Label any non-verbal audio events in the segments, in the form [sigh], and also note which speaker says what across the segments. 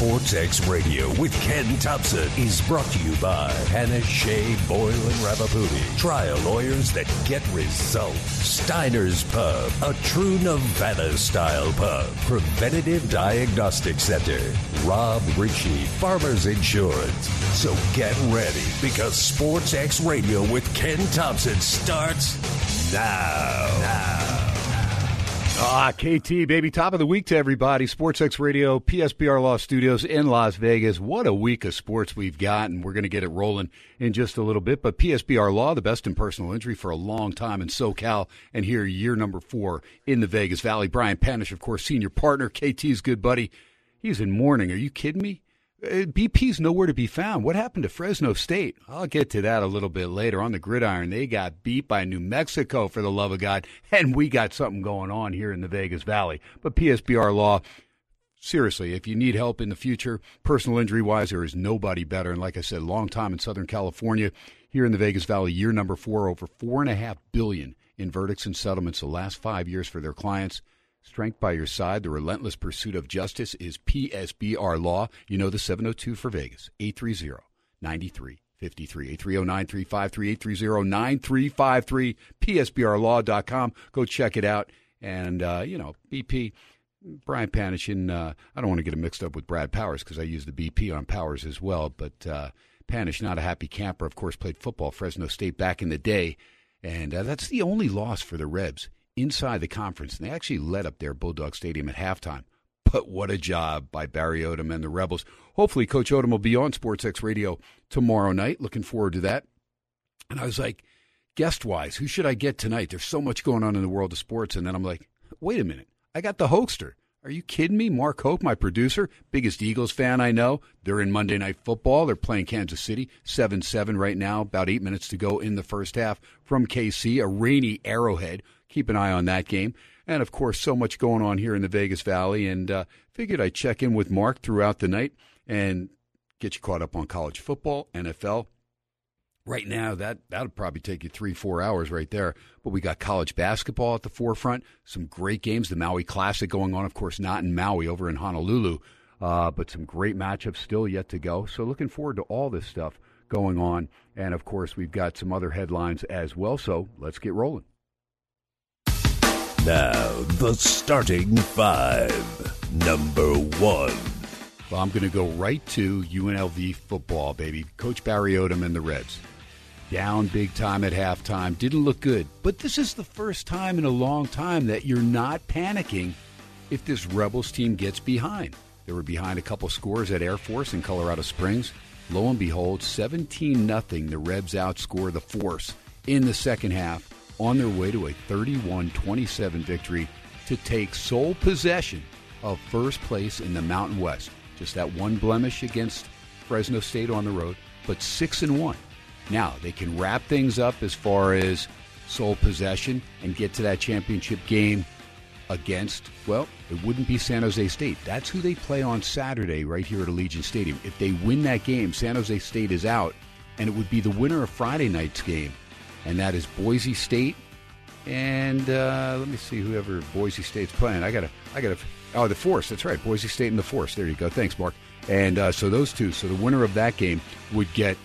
Speaker 1: Sports X Radio with Ken Thomson is brought to you by Hannah Shea Boyle and Ravipudi. Trial lawyers that get results. Steiner's Pub, a true Nevada style pub. Preventative Diagnostic Center. Rob Ritchie, Farmers Insurance. So get ready because Sports X Radio with Ken Thomson starts now. Now.
Speaker 2: Ah, KT, baby. Top of the week to everybody. Sports X Radio, PSBR Law Studios in Las Vegas. What a week of sports we've got, and we're going to get it rolling in just a little bit. But PSBR Law, the best in personal injury for a long time in SoCal, and here, year number four in the Vegas Valley. Brian Panish, of course, senior partner, KT's good buddy. He's in mourning. Are you kidding me? Uh, BP's nowhere to be found. What happened to Fresno State? I'll get to that a little bit later on the gridiron. They got beat by New Mexico for the love of God, [laughs] and we got something going on here in the Vegas Valley. But PSBR Law, seriously, if you need help in the future, personal injury wise, there is nobody better. And like I said, long time in Southern California, here in the Vegas Valley, year number four, over four and a half billion in verdicts and settlements the last five years for their clients. Strength by your side, the relentless pursuit of justice is PSBR Law. You know the 702 for Vegas, 830 9353. 830 9353, 830 9353, PSBRlaw.com. Go check it out. And, uh, you know, BP, Brian Panishin, uh, I don't want to get him mixed up with Brad Powers because I use the BP on Powers as well. But uh, Panish, not a happy camper, of course, played football Fresno State back in the day. And uh, that's the only loss for the Rebs inside the conference. And they actually led up there Bulldog Stadium at halftime. But what a job by Barry Odom and the Rebels. Hopefully, Coach Odom will be on Sports X Radio tomorrow night. Looking forward to that. And I was like, guest wise, who should I get tonight? There's so much going on in the world of sports. And then I'm like, wait a minute. I got the Hokester. Are you kidding me? Mark Hoke, my producer, biggest Eagles fan I know. They're in Monday Night Football. They're playing Kansas City, 7 7 right now, about eight minutes to go in the first half from KC, a rainy arrowhead. Keep an eye on that game. And of course, so much going on here in the Vegas Valley. And uh, figured I'd check in with Mark throughout the night and get you caught up on college football, NFL, Right now, that that'll probably take you three, four hours right there. But we got college basketball at the forefront. Some great games. The Maui Classic going on, of course, not in Maui, over in Honolulu. Uh, but some great matchups still yet to go. So looking forward to all this stuff going on. And of course, we've got some other headlines as well. So let's get rolling.
Speaker 1: Now, the starting five. Number one.
Speaker 2: Well, I'm going to go right to UNLV football, baby. Coach Barry Odom and the Rebs. Down big time at halftime. Didn't look good. But this is the first time in a long time that you're not panicking if this Rebels team gets behind. They were behind a couple scores at Air Force in Colorado Springs. Lo and behold, 17 0, the Rebs outscore the Force in the second half on their way to a 31 27 victory to take sole possession of first place in the Mountain West. Just that one blemish against Fresno State on the road, but 6 and 1. Now, they can wrap things up as far as sole possession and get to that championship game against, well, it wouldn't be San Jose State. That's who they play on Saturday right here at Allegiant Stadium. If they win that game, San Jose State is out, and it would be the winner of Friday night's game, and that is Boise State. And uh, let me see whoever Boise State's playing. I gotta, I gotta. Oh, the Force. That's right, Boise State and the Force. There you go. Thanks, Mark. And uh, so those two. So the winner of that game would get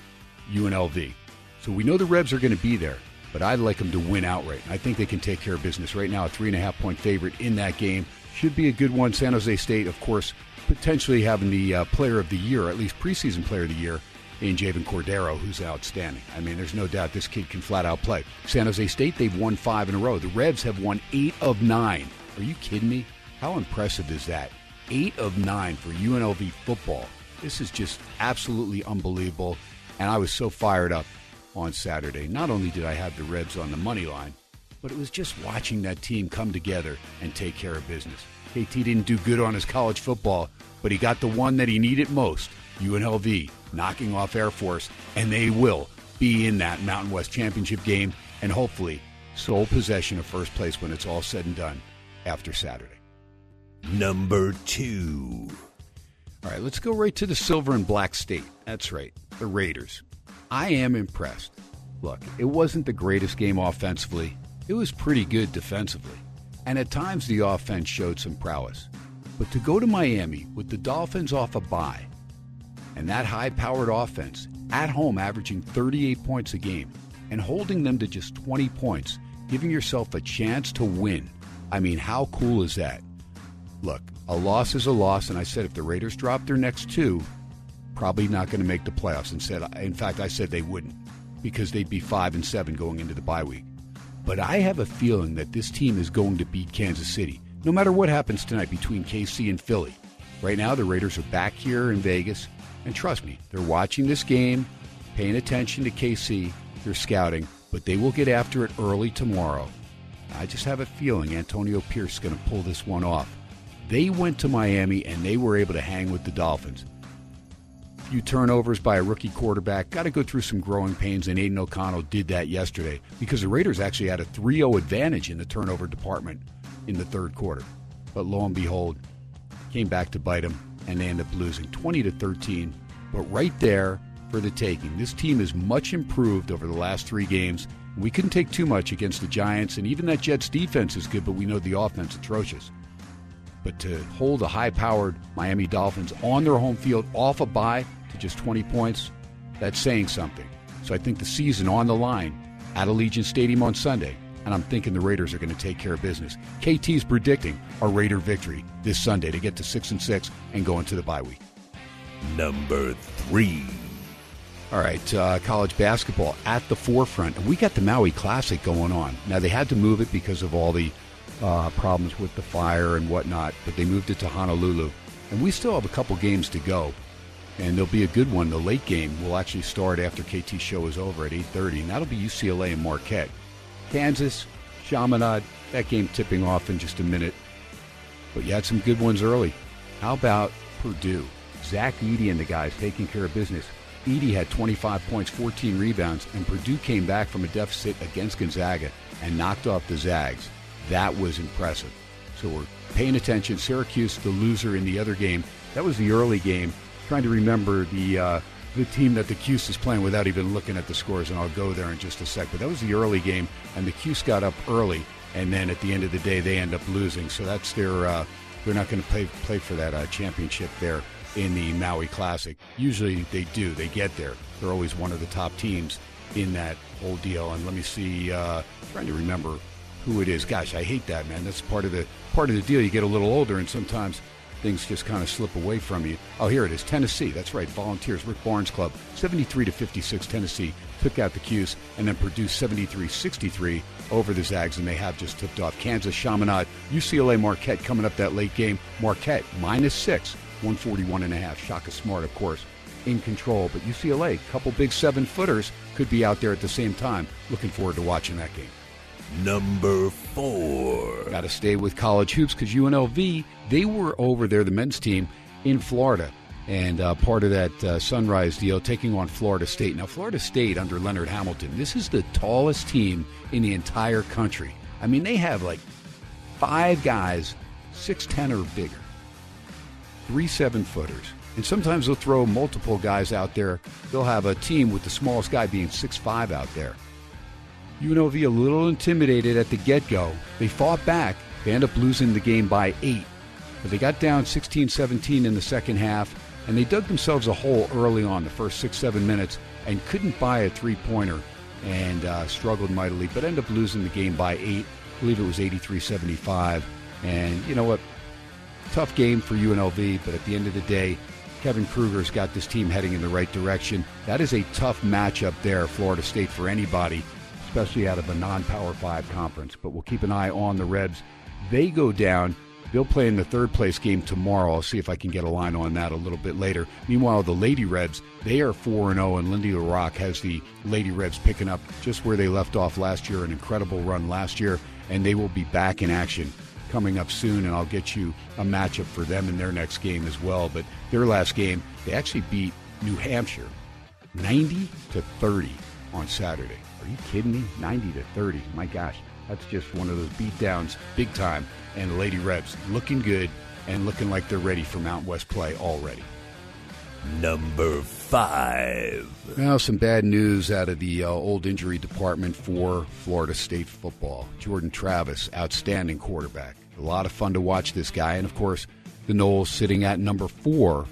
Speaker 2: UNLV. So we know the Rebs are going to be there, but I'd like them to win outright. I think they can take care of business right now. A three and a half point favorite in that game should be a good one. San Jose State, of course, potentially having the uh, Player of the Year, at least preseason Player of the Year, in Chevan Cordeiro, who's outstanding. I mean, there's no doubt this kid can flat out play. San Jose State, they've won five in a row. The Rebs have won eight of nine. Are you kidding me? How impressive is that? Eight of nine for UNLV football. This is just absolutely unbelievable. And I was so fired up on Saturday. Not only did I have the Rebs on the money line, but it was just watching that team come together and take care of business. KT didn't do good on his college football, but he got the one that he needed most UNLV, knocking off Air Force, and they will be in that Mountain West Championship game and hopefully sole possession of first place when it's all said and done after Saturday.
Speaker 1: Number two.
Speaker 2: All right, let's go right to the silver and black state. That's right, the Raiders. I am impressed. Look, it wasn't the greatest game offensively, it was pretty good defensively. And at times the offense showed some prowess. But to go to Miami with the Dolphins off a bye and that high powered offense at home averaging 38 points a game and holding them to just 20 points, giving yourself a chance to win. I mean, how cool is that? Look, a loss is a loss, and I said if the Raiders drop their next two, probably not going to make the playoffs. And said, in fact, I said they wouldn't because they'd be five and seven going into the bye week. But I have a feeling that this team is going to beat Kansas City, no matter what happens tonight between KC and Philly. Right now, the Raiders are back here in Vegas, and trust me, they're watching this game, paying attention to KC, they're scouting, but they will get after it early tomorrow. I just have a feeling Antonio Pierce is going to pull this one off. They went to Miami and they were able to hang with the Dolphins. Few turnovers by a rookie quarterback. Got to go through some growing pains, and Aiden O'Connell did that yesterday because the Raiders actually had a 3 0 advantage in the turnover department in the third quarter. But lo and behold, came back to bite them, and they end up losing 20 to 13. But right there for the taking. This team is much improved over the last three games. We couldn't take too much against the Giants, and even that Jets defense is good, but we know the offense atrocious. But to hold the high powered Miami Dolphins on their home field off a bye to just 20 points, that's saying something. So I think the season on the line at Allegiant Stadium on Sunday, and I'm thinking the Raiders are going to take care of business. KT's predicting a Raider victory this Sunday to get to 6 and 6 and go into the bye week.
Speaker 1: Number three.
Speaker 2: All right, uh, college basketball at the forefront. And we got the Maui Classic going on. Now, they had to move it because of all the uh, problems with the fire and whatnot, but they moved it to Honolulu. And we still have a couple games to go. And there'll be a good one. The late game will actually start after KT show is over at 8.30, and that'll be UCLA and Marquette. Kansas, Chaminade, that game tipping off in just a minute. But you had some good ones early. How about Purdue? Zach Edey and the guys taking care of business. Edey had 25 points, 14 rebounds, and Purdue came back from a deficit against Gonzaga and knocked off the Zags. That was impressive. So we're paying attention. Syracuse, the loser in the other game, that was the early game. Trying to remember the uh, the team that the Cuse is playing without even looking at the scores, and I'll go there in just a sec. But that was the early game, and the Cuse got up early, and then at the end of the day, they end up losing. So that's their uh, they're not going to play play for that uh, championship there in the Maui Classic. Usually they do. They get there. They're always one of the top teams in that whole deal. And let me see. Uh, trying to remember who it is. Gosh, I hate that, man. That's part of the part of the deal. You get a little older, and sometimes things just kind of slip away from you. Oh, here it is. Tennessee. That's right. Volunteers. Rick Barnes Club. 73 to 56. Tennessee took out the Cuse and then produced 73-63 over the Zags, and they have just tipped off. Kansas, Chaminade, UCLA, Marquette coming up that late game. Marquette minus six 141 and a half. Shaka Smart, of course, in control. But UCLA, couple big seven footers could be out there at the same time. Looking forward to watching that game.
Speaker 1: Number four.
Speaker 2: Got to stay with college hoops because UNLV, they were over there, the men's team in Florida. And uh, part of that uh, Sunrise deal, taking on Florida State. Now, Florida State under Leonard Hamilton, this is the tallest team in the entire country. I mean, they have like five guys, 6'10 or bigger three seven footers. And sometimes they'll throw multiple guys out there. They'll have a team with the smallest guy being six five out there. UNLV a little intimidated at the get go. They fought back. They end up losing the game by eight. But they got down 16 17 in the second half, and they dug themselves a hole early on, the first six, seven minutes, and couldn't buy a three pointer and uh, struggled mightily, but ended up losing the game by eight. I believe it was 83 75. And you know what? Tough game for UNLV, but at the end of the day, Kevin Kruger's got this team heading in the right direction. That is a tough matchup there, Florida State, for anybody, especially out of a non Power 5 conference. But we'll keep an eye on the Rebs. They go down. They'll play in the third place game tomorrow. I'll see if I can get a line on that a little bit later. Meanwhile, the Lady Rebs, they are 4 0, and Lindy La Rocque has the Lady Rebs picking up just where they left off last year, an incredible run last year, and they will be back in action coming up soon, and I'll get you a matchup for them in their next game as well. But their last game, they actually beat New Hampshire 90 to 30 on Saturday. Are you kidding me? 90 to 30. My gosh, that's just one of those beatdowns, big time. And the Lady Rebs looking good, and looking like they're ready for Mountain West play already.
Speaker 1: Number five.
Speaker 2: Now, some bad news out of the uh, old injury department for Florida State football. Jordan Travis, outstanding quarterback. A lot of fun to watch this guy. And of course, the Noles sitting at number four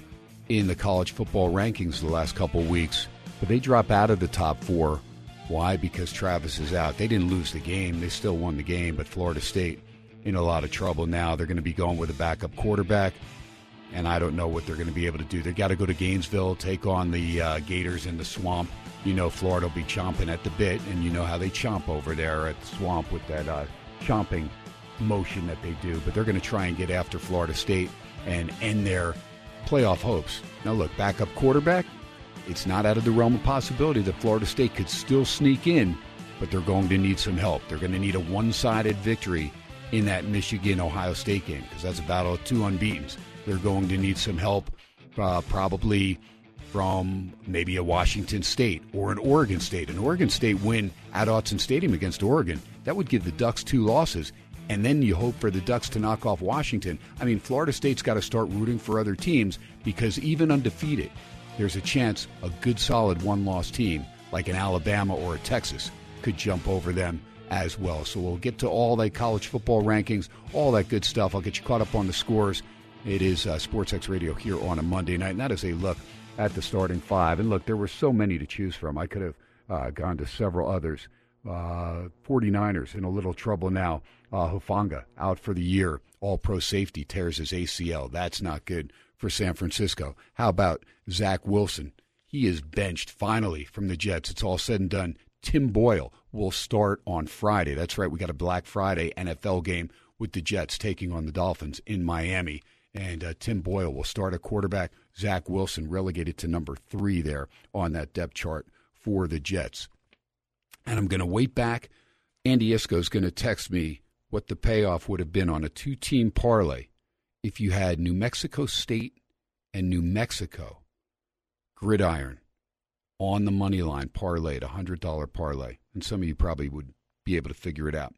Speaker 2: in the college football rankings the last couple weeks. But they drop out of the top four. Why? Because Travis is out. They didn't lose the game, they still won the game, but Florida State in a lot of trouble now. They're going to be going with a backup quarterback and I don't know what they're going to be able to do. They've got to go to Gainesville, take on the uh, Gators in the swamp. You know, Florida will be chomping at the bit, and you know how they chomp over there at the swamp with that uh, chomping motion that they do. But they're going to try and get after Florida State and end their playoff hopes. Now, look, backup quarterback, it's not out of the realm of possibility that Florida State could still sneak in, but they're going to need some help. They're going to need a one sided victory in that Michigan Ohio State game because that's a battle of two unbeatens. They're going to need some help, uh, probably from maybe a Washington State or an Oregon State. An Oregon State win at Autzen Stadium against Oregon, that would give the Ducks two losses. And then you hope for the Ducks to knock off Washington. I mean, Florida State's got to start rooting for other teams because even undefeated, there's a chance a good, solid one loss team like an Alabama or a Texas could jump over them as well. So we'll get to all the college football rankings, all that good stuff. I'll get you caught up on the scores it is uh, SportsX Radio here on a Monday night, and that is a look at the starting five. And look, there were so many to choose from. I could have uh, gone to several others. Uh, 49ers in a little trouble now. Uh, Hufanga out for the year. All pro safety tears his ACL. That's not good for San Francisco. How about Zach Wilson? He is benched finally from the Jets. It's all said and done. Tim Boyle will start on Friday. That's right. We got a Black Friday NFL game with the Jets taking on the Dolphins in Miami. And uh, Tim Boyle will start a quarterback. Zach Wilson relegated to number three there on that depth chart for the Jets. And I'm going to wait back. Andy Iskoe is going to text me what the payoff would have been on a two team parlay if you had New Mexico State and New Mexico gridiron on the money line parlayed, a $100 parlay. And some of you probably would be able to figure it out.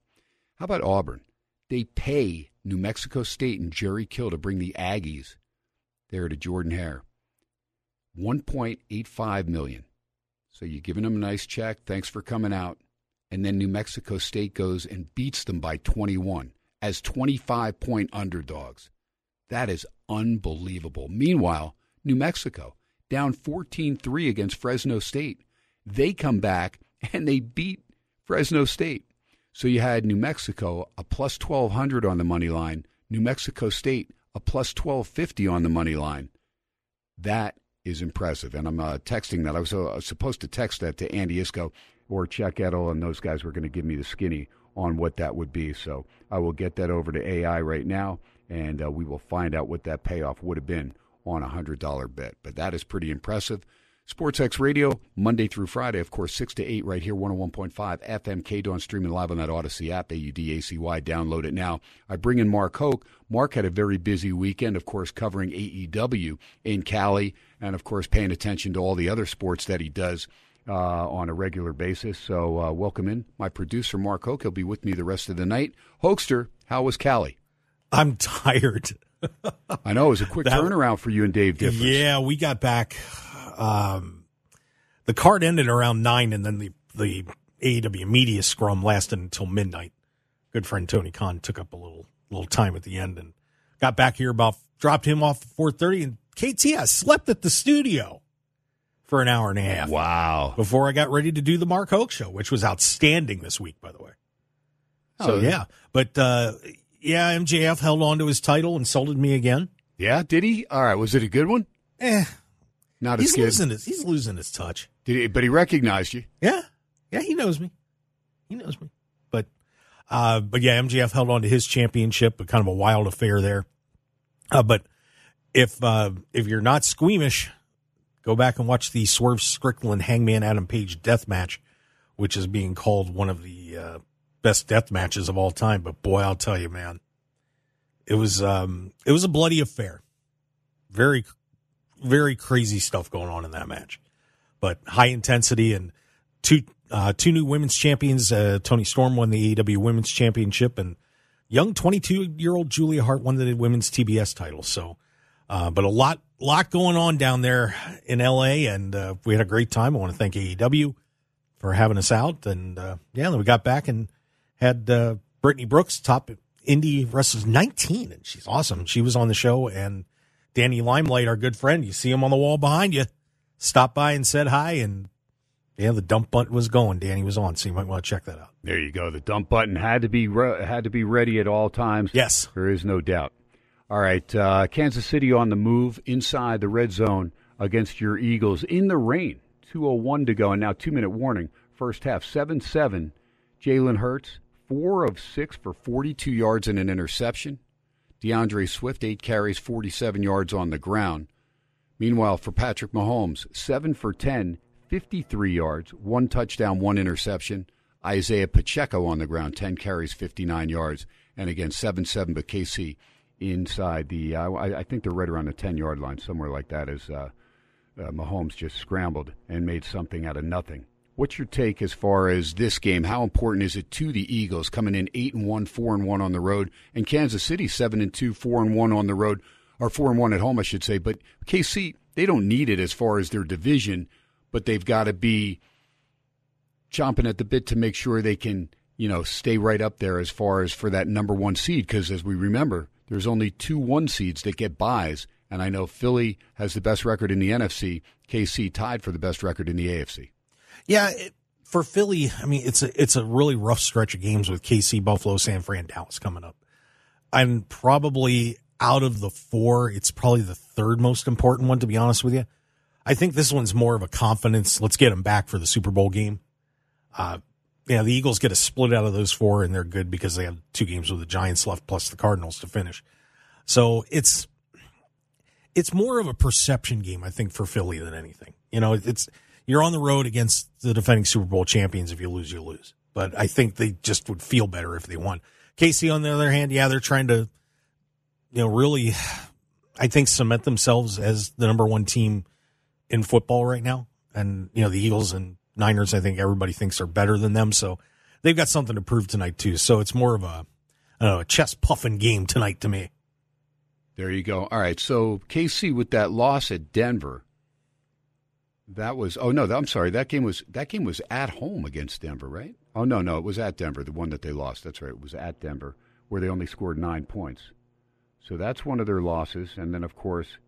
Speaker 2: How about Auburn? They pay New Mexico State and Jerry Kill to bring the Aggies there to Jordan Hare. 1.85 million. So you're giving them a nice check. Thanks for coming out. And then New Mexico State goes and beats them by 21 as 25 point underdogs. That is unbelievable. Meanwhile, New Mexico down 14 3 against Fresno State. They come back [laughs] and they beat Fresno State. So you had New Mexico a plus 1200 on the money line, New Mexico State a plus 1250 on the money line. That is impressive. And I'm uh, texting that. I was uh, supposed to text that to Andy Iskoe or Chuck Edel, and those guys were going to give me the skinny on what that would be. So I will get that over to AI right now, and uh, we will find out what that payoff would have been on a $100 bet. But that is pretty impressive. SportsX Radio, Monday through Friday, of course, 6 to 8 right here, 101.5 FM, KDAWN, streaming live on that Audacy app, A-U-D-A-C-Y. Download it now. I bring in Mark Hoke. Mark had a very busy weekend, of course, covering AEW in Cali and, of course, paying attention to all the other sports that he does uh, on a regular basis. So uh, welcome in my producer, Mark Hoke. He'll be with me the rest of the night. Hokester, how was Cali?
Speaker 3: I'm tired.
Speaker 2: I know it was a quick [laughs] that, turnaround for you and Dave Differs.
Speaker 3: Yeah, we got back um, the card ended around nine, and then the the AEW media scrum lasted until midnight. Good friend Tony Khan took up a little little time at the end and got back here about dropped him off at four thirty, and KTS slept at the studio for an hour and a half.
Speaker 2: Wow!
Speaker 3: Before I got ready to do the Mark Hoke show, which was outstanding this week, by the way. So oh, yeah, but uh, yeah, MJF held on to his title, insulted me again.
Speaker 2: Yeah, did he? All right, was it a good one?
Speaker 3: Eh,
Speaker 2: not
Speaker 3: he's
Speaker 2: as good.
Speaker 3: Losing his, he's losing his touch.
Speaker 2: Did he, but he recognized you.
Speaker 3: Yeah, yeah, he knows me. He knows me. But, uh, but yeah, MJF held on to his championship, but kind of a wild affair there. Uh, but if uh, if you're not squeamish, go back and watch the Swerve Strickland Hangman Adam Page death match, which is being called one of the uh, best death matches of all time. But boy, I'll tell you, man, it was um, it was a bloody affair. Very very crazy stuff going on in that match, but high intensity and two uh, two new women's champions. Uh, Toni Storm won the AEW Women's Championship, and young 22 year old Julia Hart won the women's TBS title. So, uh, but a lot, lot going on down there in LA, and uh, we had a great time. I want to thank AEW for having us out, and uh, yeah, we got back and had uh, Brittany Brooks, top indie wrestler, 19, and she's awesome. She was on the show, and Danny Limelight, our good friend, you see him on the wall behind you, stopped by and said hi, and yeah, the dump button was going. Danny was on, so you might want to check that out.
Speaker 2: There you go. The dump button had to be re- had to be ready at all times.
Speaker 3: Yes,
Speaker 2: there is no doubt. All right, uh, Kansas City on the move inside the red zone against your Eagles in the rain. 201 to go, and now two minute warning. First half, 7 7. Jalen Hurts, four of six for 42 yards and an interception. D'Andre Swift, eight carries, 47 yards on the ground. Meanwhile, for Patrick Mahomes, seven for 10, 53 yards, one touchdown, one interception. Isaiah Pacheco on the ground, 10 carries, 59 yards. And again, 7 7, but KC inside the, uh, I, I, think they're right around the 10 yard line, somewhere like that, as uh, uh, Mahomes just scrambled and made something out of nothing. What's your take as far as this game? How important is it to the Eagles coming in eight and one, four and one on the road, and Kansas City seven and two, four and one on the road, or four and one at home, I should say. But KC, they don't need it as far as their division, but they've got to be chomping at the bit to make sure they can, you know, stay right up there as far as for that number one seed. Because as we remember, there's only two one seeds that get buys, and I know Philly has the best record in the NFC. KC tied for the best record in the AFC.
Speaker 3: Yeah, it, for Philly, I mean, it's a it's a really rough stretch of games with KC, Buffalo, San Fran, Dallas coming up. And probably out of the four, it's probably the third most important one, to be honest with you. I think this one's more of a confidence. Let's get them back for the Super Bowl game. Uh, yeah, the Eagles get a split out of those four, and they're good because they have two games with the Giants left plus the Cardinals to finish. So it's it's more of a perception game, I think, for Philly than anything. You know, it's you're on the road against the defending Super Bowl champions. If you lose, you lose. But I think they just would feel better if they won. KC, on the other hand, yeah, they're trying to, you know, really, [sighs] I think cement themselves as the number one team in football right now. And, you know, the Eagles and Niners, I think everybody thinks are better than them. So they've got something to prove tonight, too. So it's more of a, know, a chest puffing game tonight to me.
Speaker 2: There you go. All right. So KC with that loss at Denver, that was oh no, I'm sorry. That game was that game was at home against Denver, right? Oh no, no, it was at Denver, the one that they lost. That's right. It was at Denver where they only scored 9 points. So that's one of their losses and then of course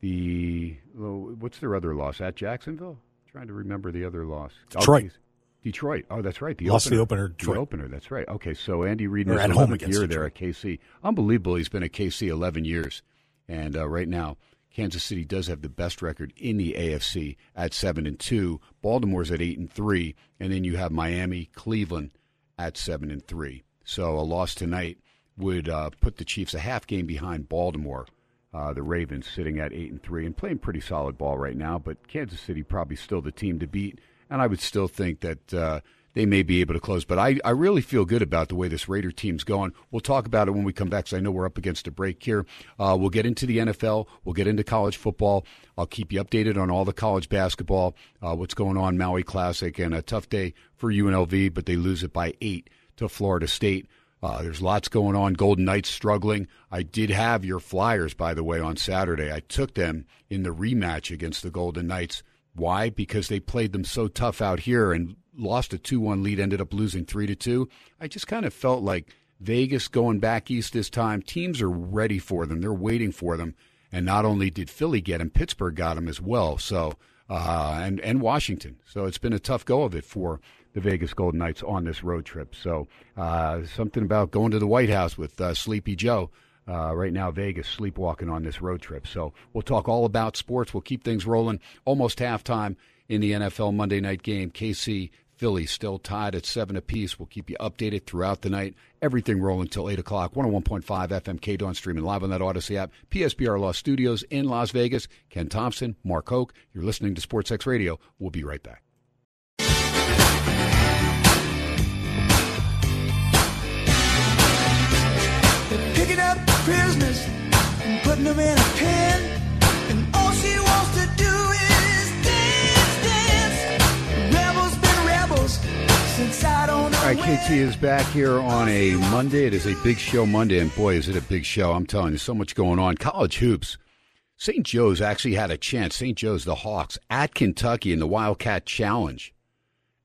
Speaker 2: the what's their other loss at Jacksonville? I'm trying to remember the other loss.
Speaker 3: Detroit.
Speaker 2: Oh, Detroit. Oh, that's right. The
Speaker 3: Lost
Speaker 2: opener.
Speaker 3: the opener. Detroit.
Speaker 2: The opener. That's right. Okay, so Andy Reid is
Speaker 3: at home against
Speaker 2: year
Speaker 3: Detroit.
Speaker 2: there at KC. Unbelievable. He's been at KC 11 years, and uh, right now Kansas City does have the best record in the AFC at seven and two. Baltimore's at eight and three, and then you have Miami, Cleveland at seven and three. So a loss tonight would uh, put the Chiefs a half game behind Baltimore. Uh, the Ravens sitting at eight and three and playing pretty solid ball right now, but Kansas City probably still the team to beat, and I would still think that uh, they may be able to close. But I, I really feel good about the way this Raider team's going. We'll talk about it when we come back because I know we're up against a break here. Uh, we'll get into the NFL. We'll get into college football. I'll keep you updated on all the college basketball, uh, what's going on, Maui Classic, and a tough day for UNLV, but they lose it by eight to Florida State. Uh, there's lots going on. Golden Knights struggling. I did have your Flyers, by the way, on Saturday. I took them in the rematch against the Golden Knights. Why? Because they played them so tough out here and lost a 2-1 lead, ended up losing 3 to 2. I just kind of felt like Vegas going back east this time, teams are ready for them. They're waiting for them. And not only did Philly get them, Pittsburgh got them as well. So uh, and and Washington. So it's been a tough go of it for the Vegas Golden Knights on this road trip. So uh, something about going to the White House with uh, Sleepy Joe. Uh, right now, Vegas sleepwalking on this road trip. So we'll talk all about sports. We'll keep things rolling. Almost halftime in the NFL Monday night game. KC Still tied at seven apiece. We'll keep you updated throughout the night. Everything rolling until 8 o'clock. 101.5 FM K Dawn streaming live on that Audacy app. PSBR Law Studios in Las Vegas. Ken Thomson, Mark Hoke. You're listening to Sports X Radio. We'll be right back.
Speaker 4: Picking up prisoners and putting them in a pen.
Speaker 2: KT is back here on a Monday. It is a big show Monday, and boy, is it a big show. I'm telling you, so much going on. College hoops. St. Joe's actually had a chance. St. Joe's, the Hawks, at Kentucky in the Wildcat Challenge.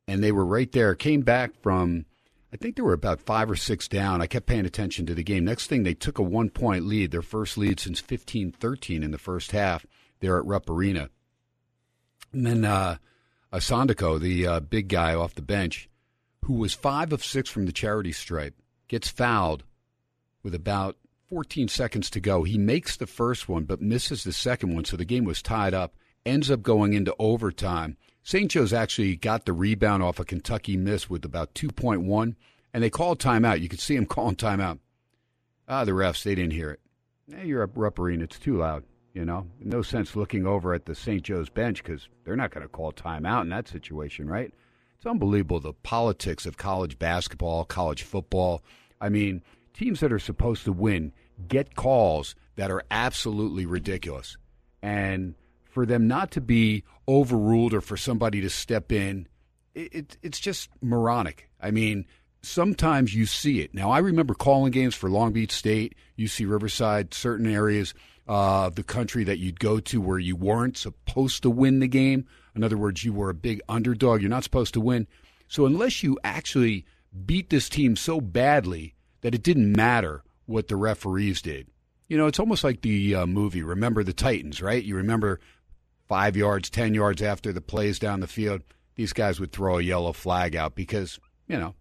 Speaker 2: And they were right there. Came back from, I think they were about five or six down. I kept paying attention to the game. Next thing, they took a one point lead, their first lead since 15 13 in the first half there at Rupp Arena. And then uh, Asandiko, the uh, big guy off the bench, who was five of six from the charity stripe, gets fouled with about 14 seconds to go. He makes the first one, but misses the second one, so the game was tied up. Ends up going into overtime. St. Joe's actually got the rebound off a Kentucky miss with about 2.1, and they called timeout. You could see him [laughs] calling timeout. Ah, the refs, they didn't hear it. Eh, you're up Rupp Arena. It's too loud. You know, no sense looking over at the St. Joe's bench because they're not going to call timeout in that situation, right? It's unbelievable the politics of college basketball, college football. I mean, teams that are supposed to win get calls that are absolutely ridiculous. And for them not to be overruled or for somebody to step in, it, it, it's just moronic. I mean, sometimes you see it. Now, I remember calling games for Long Beach State, UC Riverside, certain areas uh, of the country that you'd go to where you weren't supposed to win the game. In other words, you were a big underdog. You're not supposed to win. So, unless you actually beat this team so badly that it didn't matter what the referees did, you know, it's almost like the uh, movie Remember the Titans, right? You remember five yards, 10 yards after the plays down the field, these guys would throw a yellow flag out because, you know,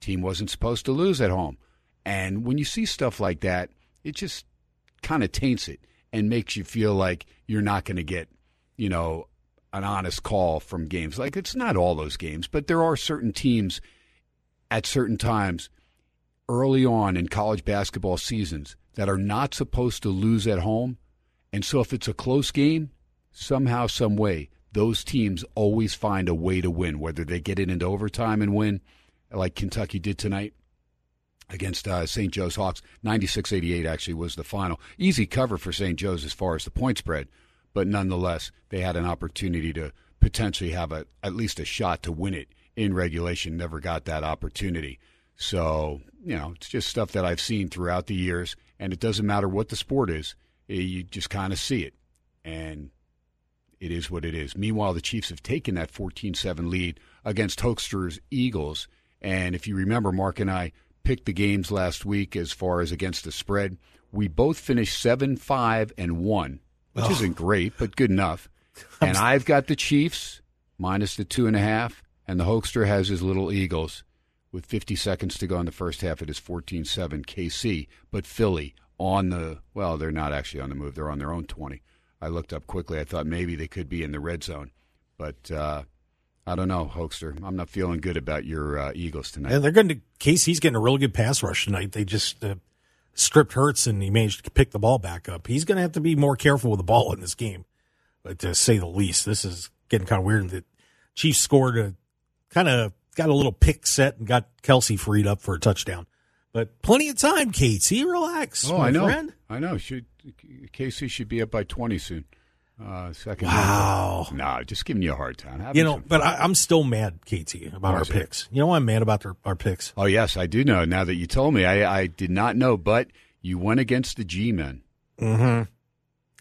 Speaker 2: team wasn't supposed to lose at home. And when you see stuff like that, it just kind of taints it and makes you feel like you're not going to get, you know, an honest call from games. Like it's not all those games, but there are certain teams at certain times early on in college basketball seasons that are not supposed to lose at home. And so if it's a close game, somehow, some way, those teams always find a way to win, whether they get it into overtime and win, like Kentucky did tonight against uh, St. Joe's Hawks. 96 88 actually was the final. Easy cover for St. Joe's as far as the point spread, but nonetheless, they had an opportunity to potentially have a, at least a shot to win it in regulation. Never got that opportunity. So, you know, it's just stuff that I've seen throughout the years, and it doesn't matter what the sport is, eh, you just kind of see it. And it is what it is. Meanwhile, the Chiefs have taken that 14 7 lead against Hokester's Eagles. And if you remember, Mark and I picked the games last week as far as against the spread. We both finished 7 5 and 1, which isn't great, but good enough. [laughs] And I've got the Chiefs minus the two and a half, and the Hokester has his little Eagles with 50 seconds to go in the first half. It is 14 7 KC, but Philly on the, well, they're not actually on the move, they're on their own 20. I looked up quickly. I thought maybe they could be in the red zone, but uh, I don't know, Hokester. I'm not feeling good about your uh, Eagles tonight.
Speaker 3: And they're going to KC's getting a really good pass rush tonight. They just uh, stripped Hurts and he managed to pick the ball back up. He's going to have to be more careful with the ball in this game, but to say the least. This is getting kind of weird. The Chiefs scored a kind of got a little pick set and got Kelce freed up for a touchdown. But plenty of time, Casey. Relax.
Speaker 2: oh,
Speaker 3: my
Speaker 2: I know.
Speaker 3: friend.
Speaker 2: I know. Should KC should be up by 20 soon. Uh, second.
Speaker 3: Wow.
Speaker 2: No, just giving you a hard time. Having
Speaker 3: You know, but. I, I'm still mad, KT, about our
Speaker 2: is it?
Speaker 3: picks. You know why I'm mad about our, our picks?
Speaker 2: Oh yes, I do know. Now that you told me, I, I did not know. But you went against the G-men.
Speaker 3: Mm-hmm.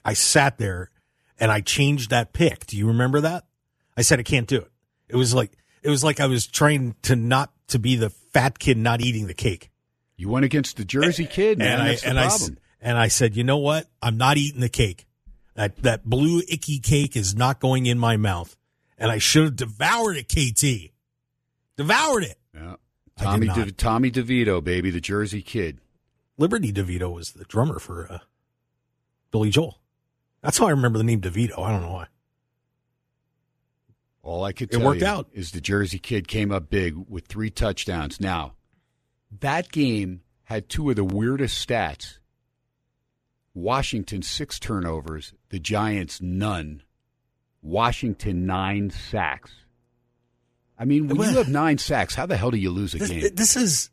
Speaker 3: I sat there and I changed that pick. Do you remember that? I said I can't do it. It was like it was like I was trying to not to be the fat kid not eating the cake.
Speaker 2: You went against the Jersey kid, man.
Speaker 3: and I
Speaker 2: the
Speaker 3: and I s-
Speaker 2: problem.
Speaker 3: and I said, you know what? I'm not eating the cake. That that blue icky cake is not going in my mouth. And I should have devoured it, KT. Devoured it.
Speaker 2: yeah. Tommy. De, Tommy DeVito, baby, the Jersey kid.
Speaker 3: Liberty DeVito was the drummer for uh, Billy Joel. That's how I remember the name DeVito. I don't know why.
Speaker 2: All I could
Speaker 3: It worked
Speaker 2: you
Speaker 3: out.
Speaker 2: is the Jersey kid came up big with three touchdowns. Now, that game had two of the weirdest stats. Washington six turnovers, the Giants none. Washington nine sacks. I mean, when
Speaker 3: Well-
Speaker 2: you have nine sacks, how the hell do you lose a
Speaker 3: This,
Speaker 2: game?
Speaker 3: this is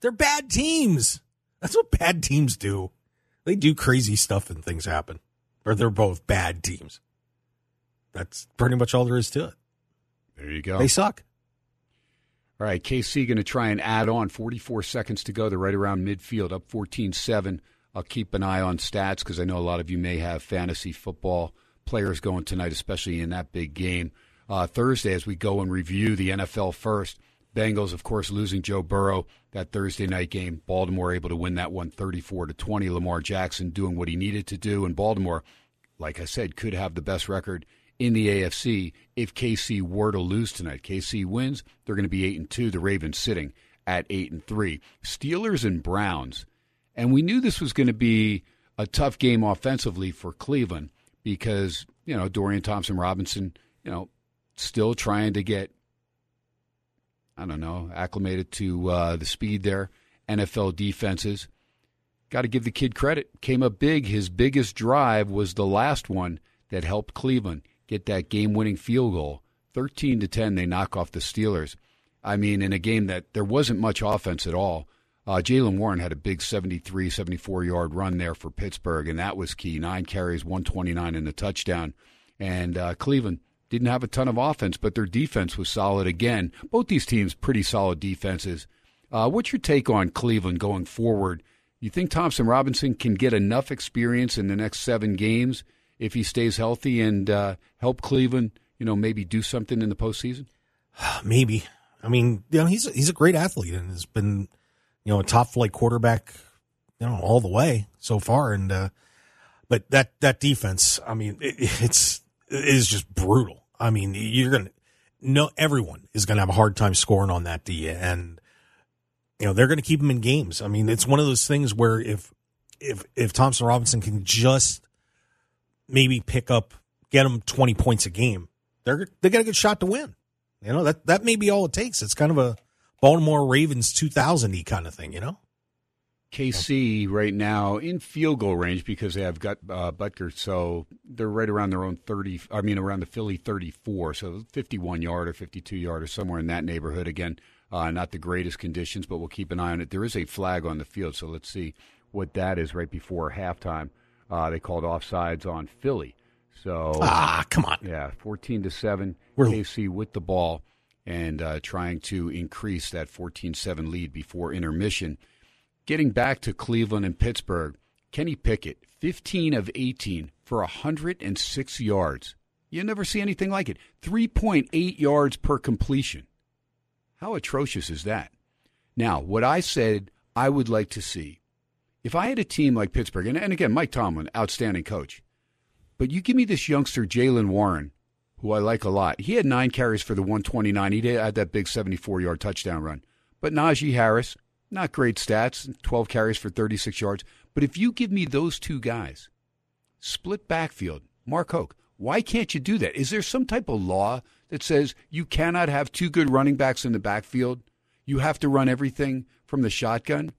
Speaker 3: they're bad teams. That's what bad teams do. They do crazy stuff and things happen. Or they're both bad teams. That's pretty much all there is to it.
Speaker 2: There you go.
Speaker 3: They suck.
Speaker 2: All right, KC going to try and add on 44 seconds to go. They're right around midfield, up 14 7. I'll keep an eye on stats because I know a lot of you may have fantasy football players going tonight, especially in that big game. Uh, Thursday, as we go and review the NFL first, Bengals, of course, losing Joe Burrow that Thursday night game. Baltimore able to win that one 34 to 20. Lamar Jackson doing what he needed to do. And Baltimore, like I said, could have the best record in the AFC if KC were to lose tonight. KC wins, they're going to be 8 and 2. The Ravens sitting at 8 and 3. Steelers and Browns. And we knew this was going to be a tough game offensively for Cleveland because, you know, Dorian Thompson Robinson, you know, still trying to get I don't know, acclimated to uh, the speed there. NFL defenses. Got to give the kid credit. Came up big. His biggest drive was the last one that helped Cleveland get that game-winning field goal. 13 to 10 they knock off the Steelers. I mean, in a game that there wasn't much offense at all. Uh, Jaylen Warren had a big 73, 74 yard run there for Pittsburgh, and that was key. Nine carries, 129 in the touchdown. And uh, Cleveland didn't have a ton of offense, but their defense was solid again. Both these teams pretty solid defenses. Uh, what's your take on Cleveland going forward? You think Thompson Robinson can get enough experience in the next seven games if he stays healthy and uh, help Cleveland, you know, maybe do something in the postseason? [sighs]
Speaker 3: Maybe. I mean, you know, he's he's a great athlete and has been, you know, a top flight quarterback, you know, all the way so far. And uh, but that that defense, I mean, it, it's it is just brutal. I mean, you're going to no everyone is going to have a hard time scoring on that D, and you know they're going to keep them in games. I mean, it's one of those things where if if if Thompson Robinson can just maybe pick up, get them twenty points a game, they're they got a good shot to win. You know that that may be all it takes. It's kind of a Baltimore Ravens two thousand y kind of thing. You know.
Speaker 2: KC right now in field goal range because they have got uh, Butker, so they're right around their own thirty. I mean, around the Philly thirty-four, so fifty-one yard or fifty-two yard or somewhere in that neighborhood. Again, uh, not the greatest conditions, but we'll keep an eye on it. There is a flag on the field, so let's see what that is right before halftime. Uh, they called offsides on Philly, so
Speaker 3: ah, come on,
Speaker 2: yeah, fourteen to 7
Speaker 3: We're-
Speaker 2: KC with the ball and uh, trying to increase that 14-7 lead before intermission. Getting back to Cleveland and Pittsburgh, Kenny Pickett, 15 of 18 for 106 yards. You never see anything like it. 3.8 yards per completion. How atrocious is that? Now, what I said I would like to see, if I had a team like Pittsburgh, and, and again, Mike Tomlin, outstanding coach, but you give me this youngster, Jaylen Warren, who I like a lot. He had nine carries for the 129. He did had that big 74 yard touchdown run. But Najee Harris, not great stats, 12 carries for 36 yards. But if you give me those two guys, split backfield, Mark Hoke, why can't you do that? Is there some type of law that says you cannot have two good running backs in the backfield? You have to run everything from the shotgun?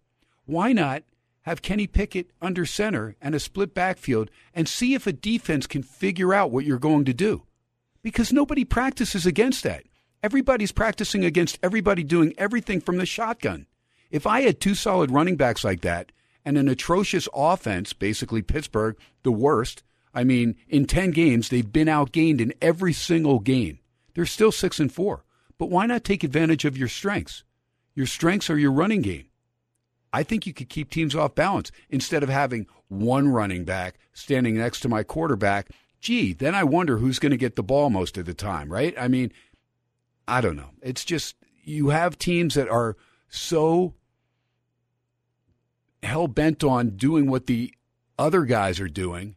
Speaker 2: Why not have Kenny Pickett under center and a split backfield and see if a defense can figure out what you're going to do? Because nobody practices against that. Everybody's practicing against everybody doing everything from the shotgun. If I had two solid running backs like that and an atrocious offense, basically Pittsburgh, the worst, I mean, in 10 games, they've been outgained in every single game. They're still 6 and 4. But why not take advantage of your strengths? Your strengths are your running game. I think you could keep teams off balance instead of having one running back standing next to my quarterback. Gee, then I wonder who's going to get the ball most of the time, right? I mean, I don't know. It's just you have teams that are so hell bent on doing what the other guys are doing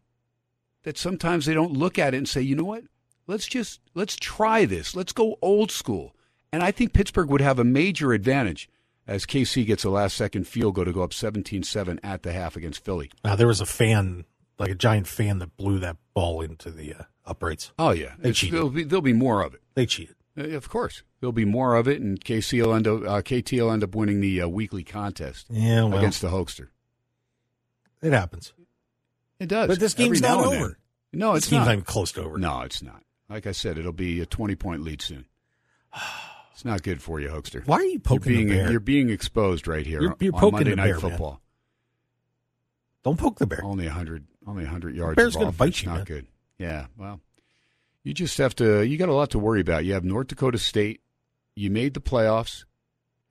Speaker 2: that sometimes they don't look at it and say, you know what? Let's just let's try this. Let's go old school. And I think Pittsburgh would have a major advantage as KC gets a last second field goal to go up 17-7 at the half against Philly.
Speaker 3: Now there was a fan, like a giant fan, that blew that ball into the uh, uprights.
Speaker 2: Oh yeah,
Speaker 3: They
Speaker 2: It's-
Speaker 3: cheated.
Speaker 2: There'll be, there'll be more of it.
Speaker 3: They cheated.
Speaker 2: Uh, Of course, there'll be more of it, and KC will end up, uh, KT will end up winning the uh, weekly contest
Speaker 3: Yeah, well,
Speaker 2: against the Hokester.
Speaker 3: it happens.
Speaker 2: It does,
Speaker 3: But this game's not over.
Speaker 2: No,
Speaker 3: This
Speaker 2: it's
Speaker 3: game's
Speaker 2: not.
Speaker 3: not even close to over.
Speaker 2: No, it's not. Like I said, it'll be a twenty-point lead soon. [sighs] It's not good for you, Hokester.
Speaker 3: Why are you
Speaker 2: You're
Speaker 3: poking
Speaker 2: being
Speaker 3: the bear?
Speaker 2: you're being exposed right here
Speaker 3: You're- you're
Speaker 2: on
Speaker 3: poking
Speaker 2: Monday
Speaker 3: the
Speaker 2: Night
Speaker 3: bear, man.
Speaker 2: Football.
Speaker 3: Don't poke the bear.
Speaker 2: Only hundred, only hundred yards.
Speaker 3: bear's gonna bite you,
Speaker 2: Not
Speaker 3: man.
Speaker 2: good. Yeah. Well, you just have to. You got a lot to worry about. You have North Dakota State. You made the playoffs.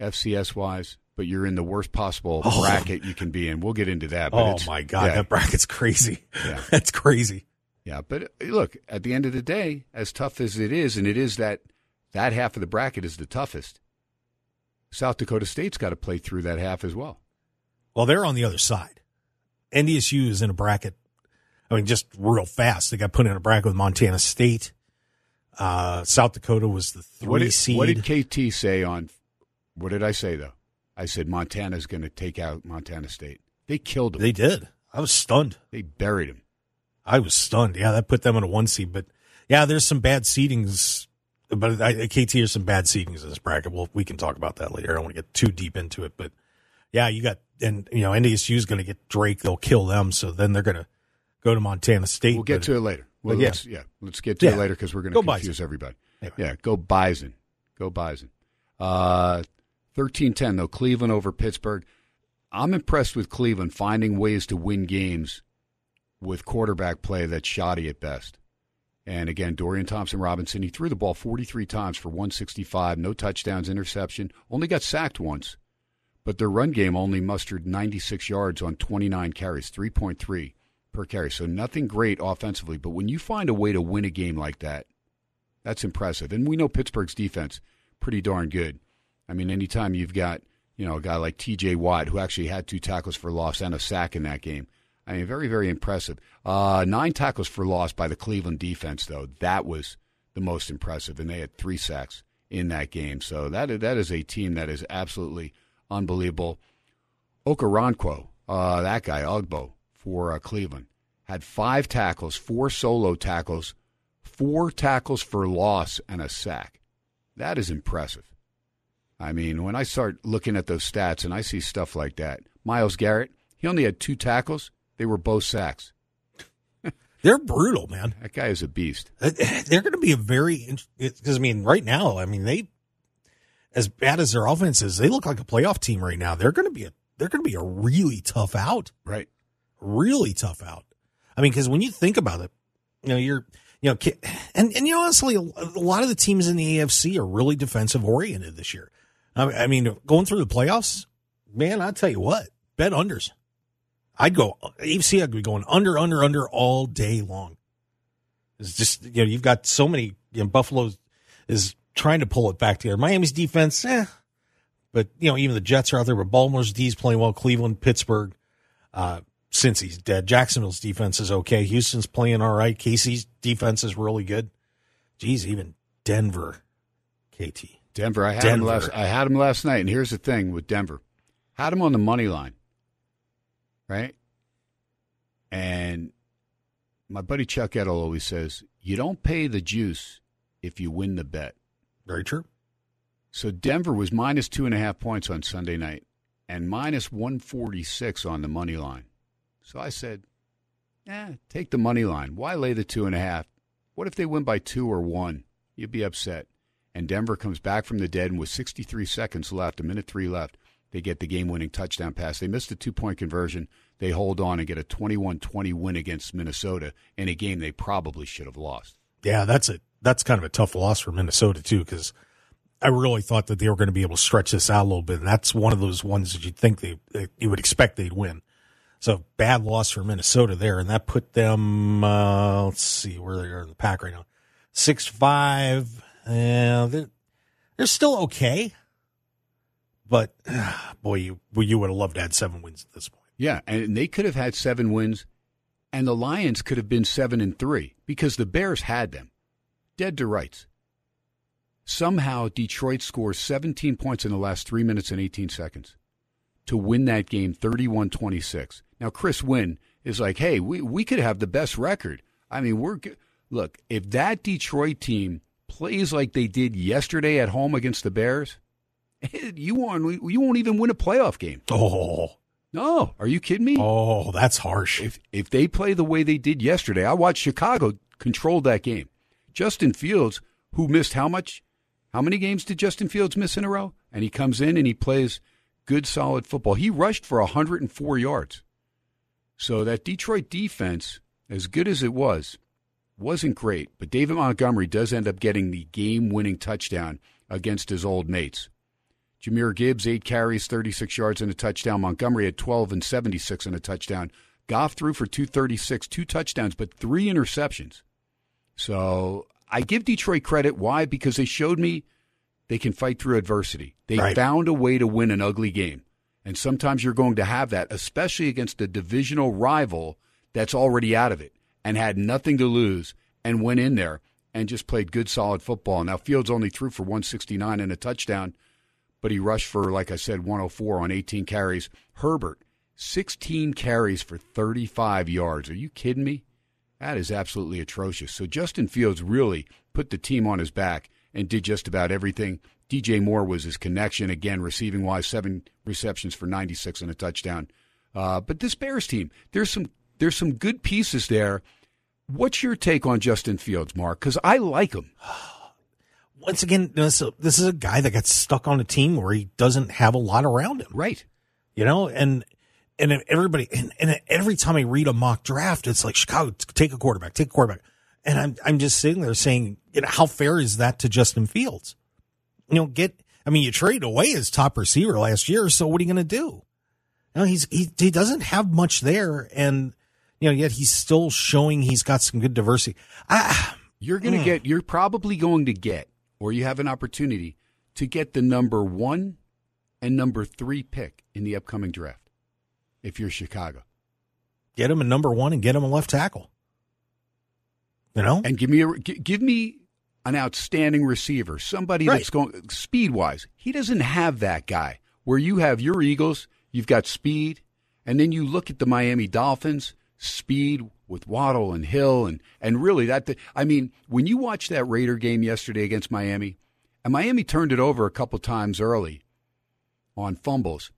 Speaker 2: FCS wise, but you're in the worst possible bracket you can be in. We'll get into that. But
Speaker 3: Oh my god,
Speaker 2: yeah,
Speaker 3: that bracket's crazy.
Speaker 2: Yeah. [laughs]
Speaker 3: That's crazy.
Speaker 2: yeah. But uh, look, at the end of the day, as tough as it is, and it is that that half of the bracket is the toughest. South Dakota State's got to play through that half as well.
Speaker 3: Well, they're on the other side. NDSU is in a bracket. I mean, just real fast. They got put in a bracket with Montana State. Uh, South Dakota was the three
Speaker 2: What did,
Speaker 3: seed.
Speaker 2: what did KT say on? What did I say though? I said Montana's going to take out Montana State. They killed them.
Speaker 3: they did. I was stunned.
Speaker 2: They buried them.
Speaker 3: I was stunned. Yeah, that put them in a one seed. But yeah, there's some bad seedings. But I, KT there's some bad seedings in this bracket. Well, we can talk about that later. I don't want to get too deep into it, but yeah, you got and you know NDSU is going to get Drake. They'll kill them. So then they're going to go to Montana State.
Speaker 2: We'll get to it later. Well,
Speaker 3: yeah.
Speaker 2: let's, yeah, let's get to
Speaker 3: Yeah.
Speaker 2: it later because we're going
Speaker 3: Go
Speaker 2: to
Speaker 3: Bison.
Speaker 2: confuse everybody.
Speaker 3: Anyway.
Speaker 2: Yeah, go Bison. Go Bison. Uh, 13-10, though, Cleveland over Pittsburgh. I'm impressed with Cleveland finding ways to win games with quarterback play that's shoddy at best. And again, Dorian Thompson Robinson, he threw the ball 43 times for 165, no touchdowns, interception, only got sacked once. But their run game only mustered 96 yards on 29 carries, 3.3 per carry. So nothing great offensively. But when you find a way to win a game like that, that's impressive. And we know Pittsburgh's defense pretty darn good. I mean, anytime you've got you know a guy like T.J. Watt who actually had two tackles for loss and a sack in that game. I mean, very very impressive. Uh, nine tackles for loss by the Cleveland defense, though that was the most impressive, and they had three sacks in that game. So that that is a team that is absolutely unbelievable. Okoronkwo, uh, that guy, Ogbo, for uh, Cleveland, had five tackles, four solo tackles, four tackles for loss, and a sack. That is impressive. I mean, when I start looking at those stats and I see stuff like that, Myles Garrett, he only had two tackles. They were both sacks. [laughs]
Speaker 3: They're brutal, man.
Speaker 2: That guy is a beast.
Speaker 3: Uh, They're going to be a very because I mean, right now, I mean, they as bad as their offense is, they look like a playoff team right now. They're going to be a they're going to be a really tough out,
Speaker 2: Right.
Speaker 3: Really tough out. I mean, because when you think about it, you know, you're you know, and and you know, honestly, a lot of the teams in the AFC are really defensive oriented this year. I mean, I mean, going through the playoffs, man, I tell you what, bet unders. I'd go AFC. I'd be going under, under, under all day long. It's just you know you've got so many. You know, Buffalo is trying to pull it back together. Miami's defense, eh, but you know even the Jets are out there. But Baltimore's D's playing well. Cleveland, Pittsburgh, uh, since he's dead. Jacksonville's defense is okay. Houston's playing all right. KC's defense is really good. Geez, even Denver, KT.
Speaker 2: Denver. I had him last. I had him last night, and here's the thing with Denver, had him on the money line, right? And my buddy Chuck Edel always says, "You don't pay the juice if you win the bet."
Speaker 3: Very true.
Speaker 2: So Denver was minus two and a half points on Sunday night, and minus one forty six on the money line. So I said, "Eh, take the money line. Why lay the two and a half? What if they win by two or one? You'd be upset." And Denver comes back from the dead, and with 63 seconds left, a minute three left, they get the game winning touchdown pass. They missed a two point conversion. They hold on and get a 21 20 win against Minnesota in a game they probably should have lost.
Speaker 3: Yeah, that's a that's kind of a tough loss for Minnesota too, because I really thought that they were going to be able to stretch this out a little bit. And that's one of those ones that you'd think they, that you would expect they'd win. So bad loss for Minnesota there, and that put them. Uh, let's see where they are in the pack right now, six five. Uh, they're they're still okay, but [sighs] boy, you you would have loved to have seven wins at this point.
Speaker 2: Yeah, and they could have had seven wins, and the Lions could have been seven and three because the Bears had them dead to rights. Somehow, Detroit scores 17 points in the last three minutes and 18 seconds to win that game 31 26. Now, Chris Wynn is like, hey, we, we could have the best record. I mean, we're look, if that Detroit team plays like they did yesterday at home against the Bears, [laughs] you won't, you won't even win a playoff game.
Speaker 3: Oh,
Speaker 2: No, are you kidding me?
Speaker 3: oh, that's harsh.
Speaker 2: If if they play the way they did yesterday, I watched Chicago control that game. Justin Fields, who missed how much? How many games did Justin Fields miss in a row? And he comes in and he plays good, solid football. He rushed for 104 yards. So that Detroit defense, as good as it was, wasn't great. But David Montgomery does end up getting the game-winning touchdown against his old mates. Jahmyr Gibbs, eight carries, 36 yards, and a touchdown. Montgomery had 12 and 76 and a touchdown. Goff threw for 236, two touchdowns, but three interceptions. So I give Detroit credit. Why? Because they showed me they can fight through adversity. They
Speaker 3: Right.
Speaker 2: found a way to win an ugly game. And sometimes you're going to have that, especially against a divisional rival that's already out of it and had nothing to lose and went in there and just played good, solid football. Now, Fields only threw for 169 and a touchdown, but he rushed for, like I said, 104 on 18 carries. Herbert, 16 carries for 35 yards. Are you kidding me? That is absolutely atrocious. So Justin Fields really put the team on his back and did just about everything. DJ Moore was his connection again, receiving wise, seven receptions for 96 and a touchdown. Uh, but this Bears team, there's some there's some good pieces there. What's your take on Justin Fields, Mark? Because I like him. [sighs]
Speaker 3: Once again, this, this is a guy that got stuck on a team where he doesn't have a lot around him.
Speaker 2: Right.
Speaker 3: you know, and and everybody and, and every time I read a mock draft, it's like Chicago, take a quarterback, take a quarterback, and I'm I'm just sitting there saying, you know, how fair is that to Justin Fields? You know, get I mean, you traded away his top receiver last year, so what are you going to do? You know, he's he he doesn't have much there, and you know, yet he's still showing he's got some good diversity. I, [sighs]
Speaker 2: You're going to mm. get, you're probably going to get, or you have an opportunity to get the number one and number three pick in the upcoming draft if you're Chicago.
Speaker 3: get him a number one and get him a left tackle. You know,
Speaker 2: And give me a give me an outstanding receiver, somebody
Speaker 3: Right.
Speaker 2: that's going speed wise. He doesn't have that guy where you have your Eagles, you've got speed, and then you look at the Miami Dolphins, speed with Waddle and Hill, and and really that. I mean, when you watch that Raider game yesterday against Miami, and Miami turned it over a couple times early on fumbles,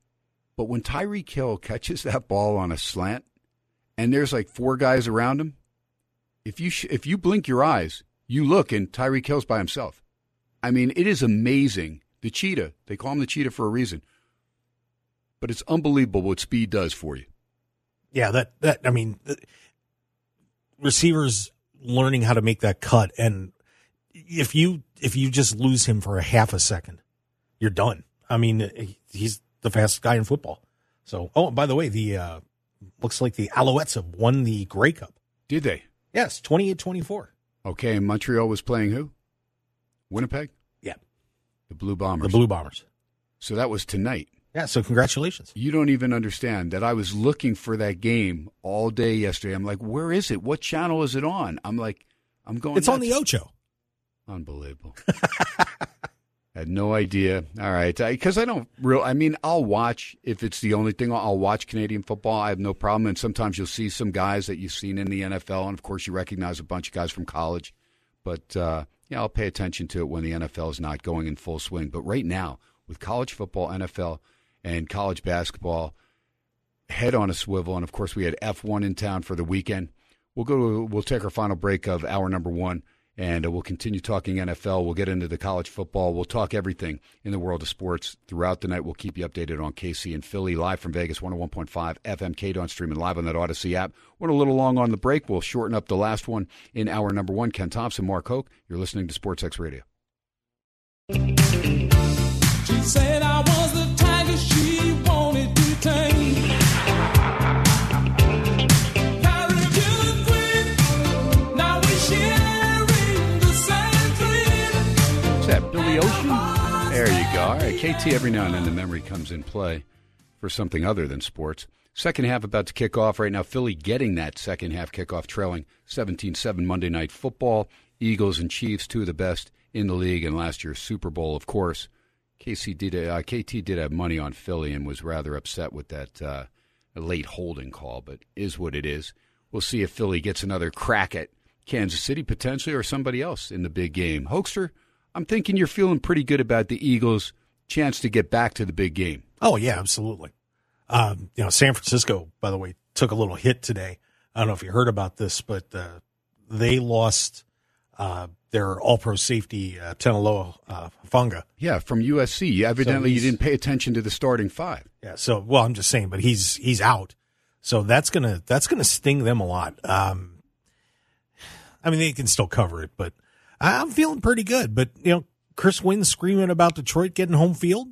Speaker 2: but when Tyreek Hill catches that ball on a slant, and there's like four guys around him, if you sh- if you blink your eyes, you look and Tyreek Hill's by himself. I mean, it is amazing. The cheetah, they call him the cheetah for a reason. But it's unbelievable what speed does for you.
Speaker 3: yeah, that that I mean, the- receivers learning how to make that cut, and if you if you just lose him for a half a second, you're done. I mean, he's the fastest guy in football. So, oh, by the way, the uh, looks like the Alouettes have won the Grey Cup.
Speaker 2: Did they?
Speaker 3: Yes, 28-24.
Speaker 2: Okay, and Montreal was playing who? Winnipeg?
Speaker 3: Yeah,
Speaker 2: The Blue Bombers.
Speaker 3: the Blue Bombers.
Speaker 2: So that was tonight.
Speaker 3: Yeah, so congratulations.
Speaker 2: You don't even understand that I was looking for that game all day yesterday. I'm like, where is it? What channel is it on? I'm like, I'm going.
Speaker 3: It's on the. Ocho.
Speaker 2: Unbelievable. [laughs] Had no idea. All right, because I, don't real. I mean, I'll watch if it's the only thing. I'll watch Canadian football. I have no problem. And sometimes you'll see some guys that you've seen in the NFL, and of course you recognize a bunch of guys from college. But uh, yeah, I'll pay attention to it when the NFL is not going in full swing. But right now, with college football, NFL, and college basketball, head on a swivel. And of course, we had F1 in town for the weekend. We'll go. We'll take our final break of hour number one, and uh, we'll continue talking NFL. We'll get into the college football. We'll talk everything in the world of sports throughout the night. We'll keep you updated on KC and Philly live from Vegas, 101.5 FM KDON streaming live on that Audacy app. Went a little long on the break. We'll shorten up the last one in hour number one. Ken Thomson, Mark Hoke. You're listening to Sports X Radio. KT, every now and then the memory comes in play for something other than sports. Second half about to kick off right now. Philly getting that second half kickoff, trailing 17 7 Monday Night Football. Eagles and Chiefs, two of the best in the league, and last year's Super Bowl, of course. KC did uh, KT did have money on Philly and was rather upset with that uh, late holding call, but is what it is. We'll see if Philly gets another crack at Kansas City potentially or somebody else in the big game. Hokester, I'm thinking you're feeling pretty good about the Eagles' chance to get back to the big game.
Speaker 3: Oh yeah, absolutely. Um, you know, San Francisco, by the way, took a little hit today. I don't know if you heard about this, but uh, they lost uh, their All-Pro safety uh, Talanoa uh, Funga.
Speaker 2: Yeah, from USC. Evidently, you didn't pay attention to the starting five.
Speaker 3: Yeah. So, well, I'm just saying, but he's he's out. So that's gonna that's gonna sting them a lot. Um, I mean, they can still cover it, but I'm feeling pretty good. But you know, Chris Wynn screaming about Detroit getting home field.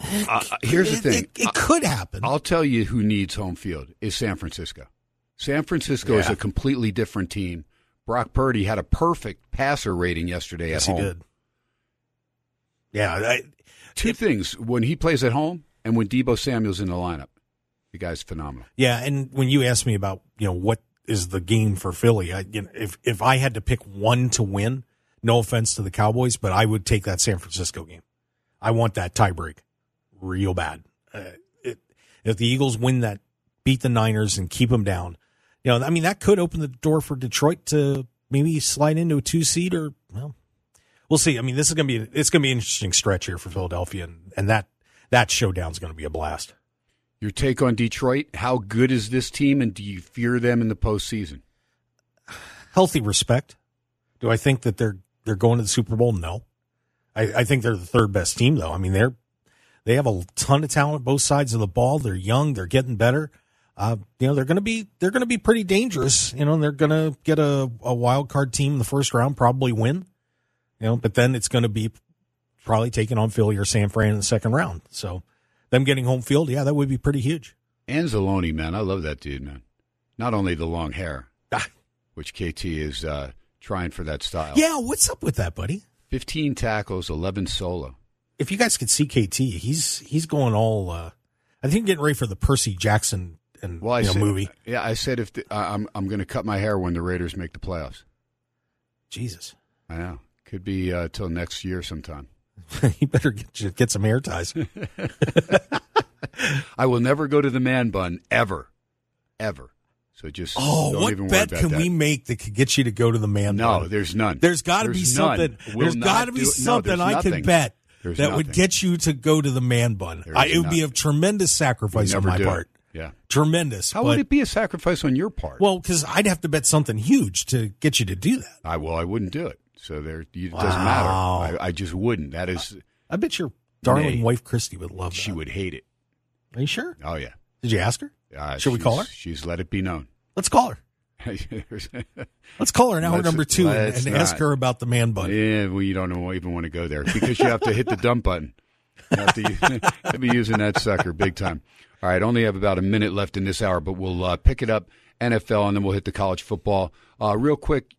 Speaker 2: Uh, uh, here's the thing.
Speaker 3: It, it could happen.
Speaker 2: I'll tell you who needs home field is San Francisco. San Francisco is a completely different team. Brock Purdy had a perfect passer rating yesterday
Speaker 3: yes,
Speaker 2: at
Speaker 3: he
Speaker 2: home.
Speaker 3: did. Yeah, I,
Speaker 2: Two things: when he plays at home and when Deebo Samuel's in the lineup, the guy's phenomenal.
Speaker 3: Yeah, and when you asked me about you know what is the game for Philly, I, you know, if if I had to pick one to win, no offense to the Cowboys, but I would take that San Francisco game. I want that tiebreak, real bad. Uh, it, if the Eagles win that, beat the Niners and keep them down, you know, I mean that could open the door for Detroit to maybe slide into a two seed or well, we'll see. I mean, this is gonna be it's gonna be an interesting stretch here for Philadelphia, and, and that that showdown's gonna be a blast.
Speaker 2: Your take on Detroit? How good is this team, and do you fear them in the postseason?
Speaker 3: healthy respect. Do I think that they're they're going to the Super Bowl? No. I, I think they're the third best team though. I mean they're they have a ton of talent both sides of the ball. They're young, they're getting better. Uh, you know, they're gonna be they're gonna be pretty dangerous, you know, and they're gonna get a, a wild card team in the first round, probably win. You know, but then it's gonna be probably taking on Philly or San Fran in the second round. So them getting home field, yeah, that would be pretty huge.
Speaker 2: Anzalone, man, I love that dude, man. Not only the long hair, [laughs] which KT is uh, trying for that style.
Speaker 3: Yeah, what's up with that, buddy?
Speaker 2: 15 tackles, 11 solo.
Speaker 3: if you guys could see KT, he's he's going all. Uh, I think getting ready for the Percy Jackson and
Speaker 2: Well, I
Speaker 3: you know,
Speaker 2: said,
Speaker 3: movie.
Speaker 2: Yeah, I said if the, I- I'm I'm going to cut my hair when the Raiders make the playoffs.
Speaker 3: Jesus,
Speaker 2: I know. Could be uh, till next year sometime. [laughs]
Speaker 3: you better get get some hair ties. [laughs]
Speaker 2: I will never go to the man bun ever, ever. So just
Speaker 3: Oh, what bet can
Speaker 2: that.
Speaker 3: we make that could get you to go to the man? Bun?
Speaker 2: No,
Speaker 3: bun?
Speaker 2: there's none.
Speaker 3: There's got to be something.
Speaker 2: Will
Speaker 3: there's got to be
Speaker 2: no,
Speaker 3: something I
Speaker 2: nothing.
Speaker 3: could bet
Speaker 2: There's
Speaker 3: that would get you to go to the man bun. I, it would be a tremendous sacrifice on my
Speaker 2: do
Speaker 3: part.
Speaker 2: Yeah.
Speaker 3: Tremendous.
Speaker 2: How
Speaker 3: but,
Speaker 2: would it be a sacrifice on your part?
Speaker 3: Well, because I'd have to bet something huge to get you to do that.
Speaker 2: I well, I wouldn't do it. So there, you, it
Speaker 3: Wow.
Speaker 2: doesn't matter. I, I just wouldn't. That is,
Speaker 3: I bet your darling
Speaker 2: Nay.
Speaker 3: wife Christy would love that.
Speaker 2: she would hate it.
Speaker 3: Are you sure?
Speaker 2: Oh yeah.
Speaker 3: Did you ask her?
Speaker 2: Uh,
Speaker 3: Should we call her?
Speaker 2: she's- let it be known.
Speaker 3: Let's call her. [laughs] Let's call her in hour
Speaker 2: Let's-
Speaker 3: number two and, and ask her about the man bun.
Speaker 2: Yeah, well, you don't even want to go there because you have to hit the dump button. You have to I'll [laughs] be using that sucker big time. All right, only have about a minute left in this hour, but we'll uh, pick it up NFL and then we'll hit the college football. Uh, real quick,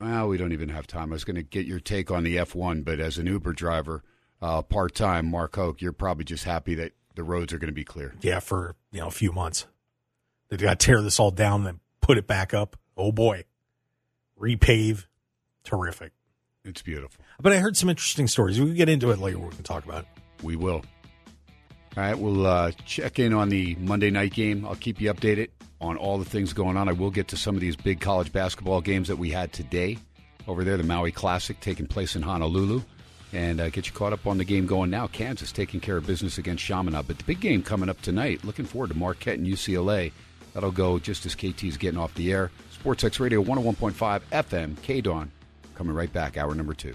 Speaker 2: well, we don't even have time. I was going to get your take on the F1, but as an Uber driver, uh, part time, Mark Hoke, you're probably just happy that the roads are going to be clear.
Speaker 3: Yeah, for you know a few months. They got to tear this all down, then put it back up. Oh boy, repave, terrific.
Speaker 2: It's beautiful.
Speaker 3: But I heard some interesting stories. We can get into it later. We can talk about it.
Speaker 2: We will. All right, we'll uh, check in on the Monday night game. I'll keep you updated on all the things going on. I will get to some of these big college basketball games that we had today over there, the Maui Classic taking place in Honolulu, and uh, get you caught up on the game going now. Kansas taking care of business against Chaminade. But the big game coming up tonight, looking forward to Marquette and UCLA. That'll go just as KT's getting off the air. Sports X Radio 101.5 FM, KDON. Coming right back, hour number two.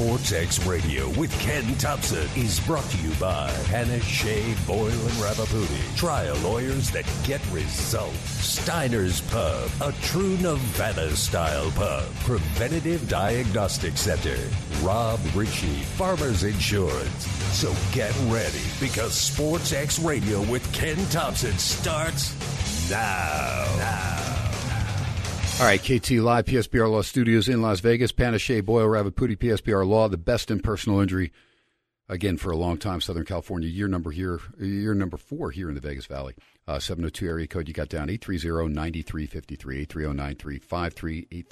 Speaker 1: Sports X Radio with Ken Thomson is brought to you by Hannah Shea Boyle and Ravipudi. Trial lawyers that get results. Steiner's Pub, a true Nevada style pub. Preventative Diagnostic Center. Rob Ritchie, Farmers Insurance. So get ready because Sports X Radio with Ken Thomson starts now. Now.
Speaker 2: All right, KT Live, PSBR Law Studios in Las Vegas. Panish, Boyle, Ravipudi, PSBR Law, the best in personal injury. Again, for a long time, Southern California, year number here, year number four here in the Vegas Valley. Uh, 702 area code you got down, 830-9353, 830-9353,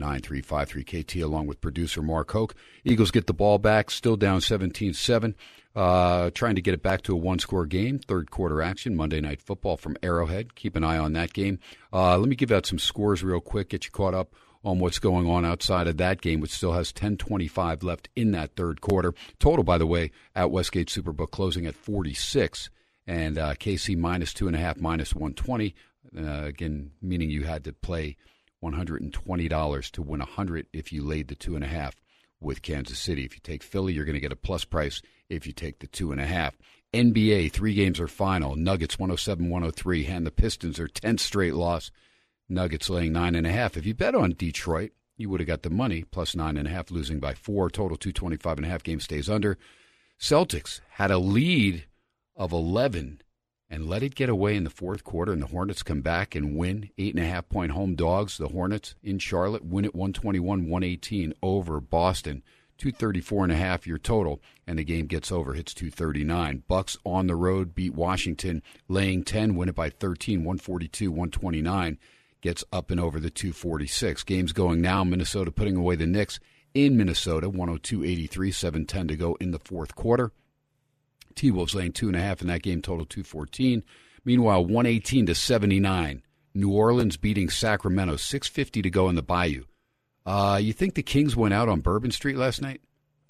Speaker 2: 830-9353, KT along with producer Mark Hoke. Eagles get the ball back, still down 17-7. Uh, trying to get it back to a one-score game. Third quarter action, Monday Night Football from Arrowhead. Keep an eye on that game. Uh, let me give out some scores real quick. Get you caught up on what's going on outside of that game, which still has 10:25 left in that third quarter. Total, by the way, at Westgate Superbook closing at 46 and uh, KC minus two and a half, minus 120. Uh, again, meaning you had to play $120 to win 100 if you laid the two and a half with Kansas City. If you take Philly, you're going to get a plus price if you take the two and a half. NBA, three games are final. Nuggets 107 103. Hand the Pistons their 10th straight loss. Nuggets laying nine and a half. If you bet on Detroit, you would have got the money plus nine and a half, losing by four. Total 225 and a half. Game stays under. Celtics had a lead of 11 and let it get away in the fourth quarter, and the Hornets come back and win. Eight and a half point home dogs. The Hornets in Charlotte win at 121 118 over Boston. 234 and a half your total and the game gets over hits 239 bucks on the road beat washington laying 10 win it by 13 142 129 gets up and over the 246 games going now minnesota putting away the knicks in minnesota 102-83 710 to go in the fourth quarter t-wolves laying two and a half in that game total 214 meanwhile 118 to 79 new orleans beating sacramento 650 to go in the bayou uh, you think the Kings went out on Bourbon Street last night?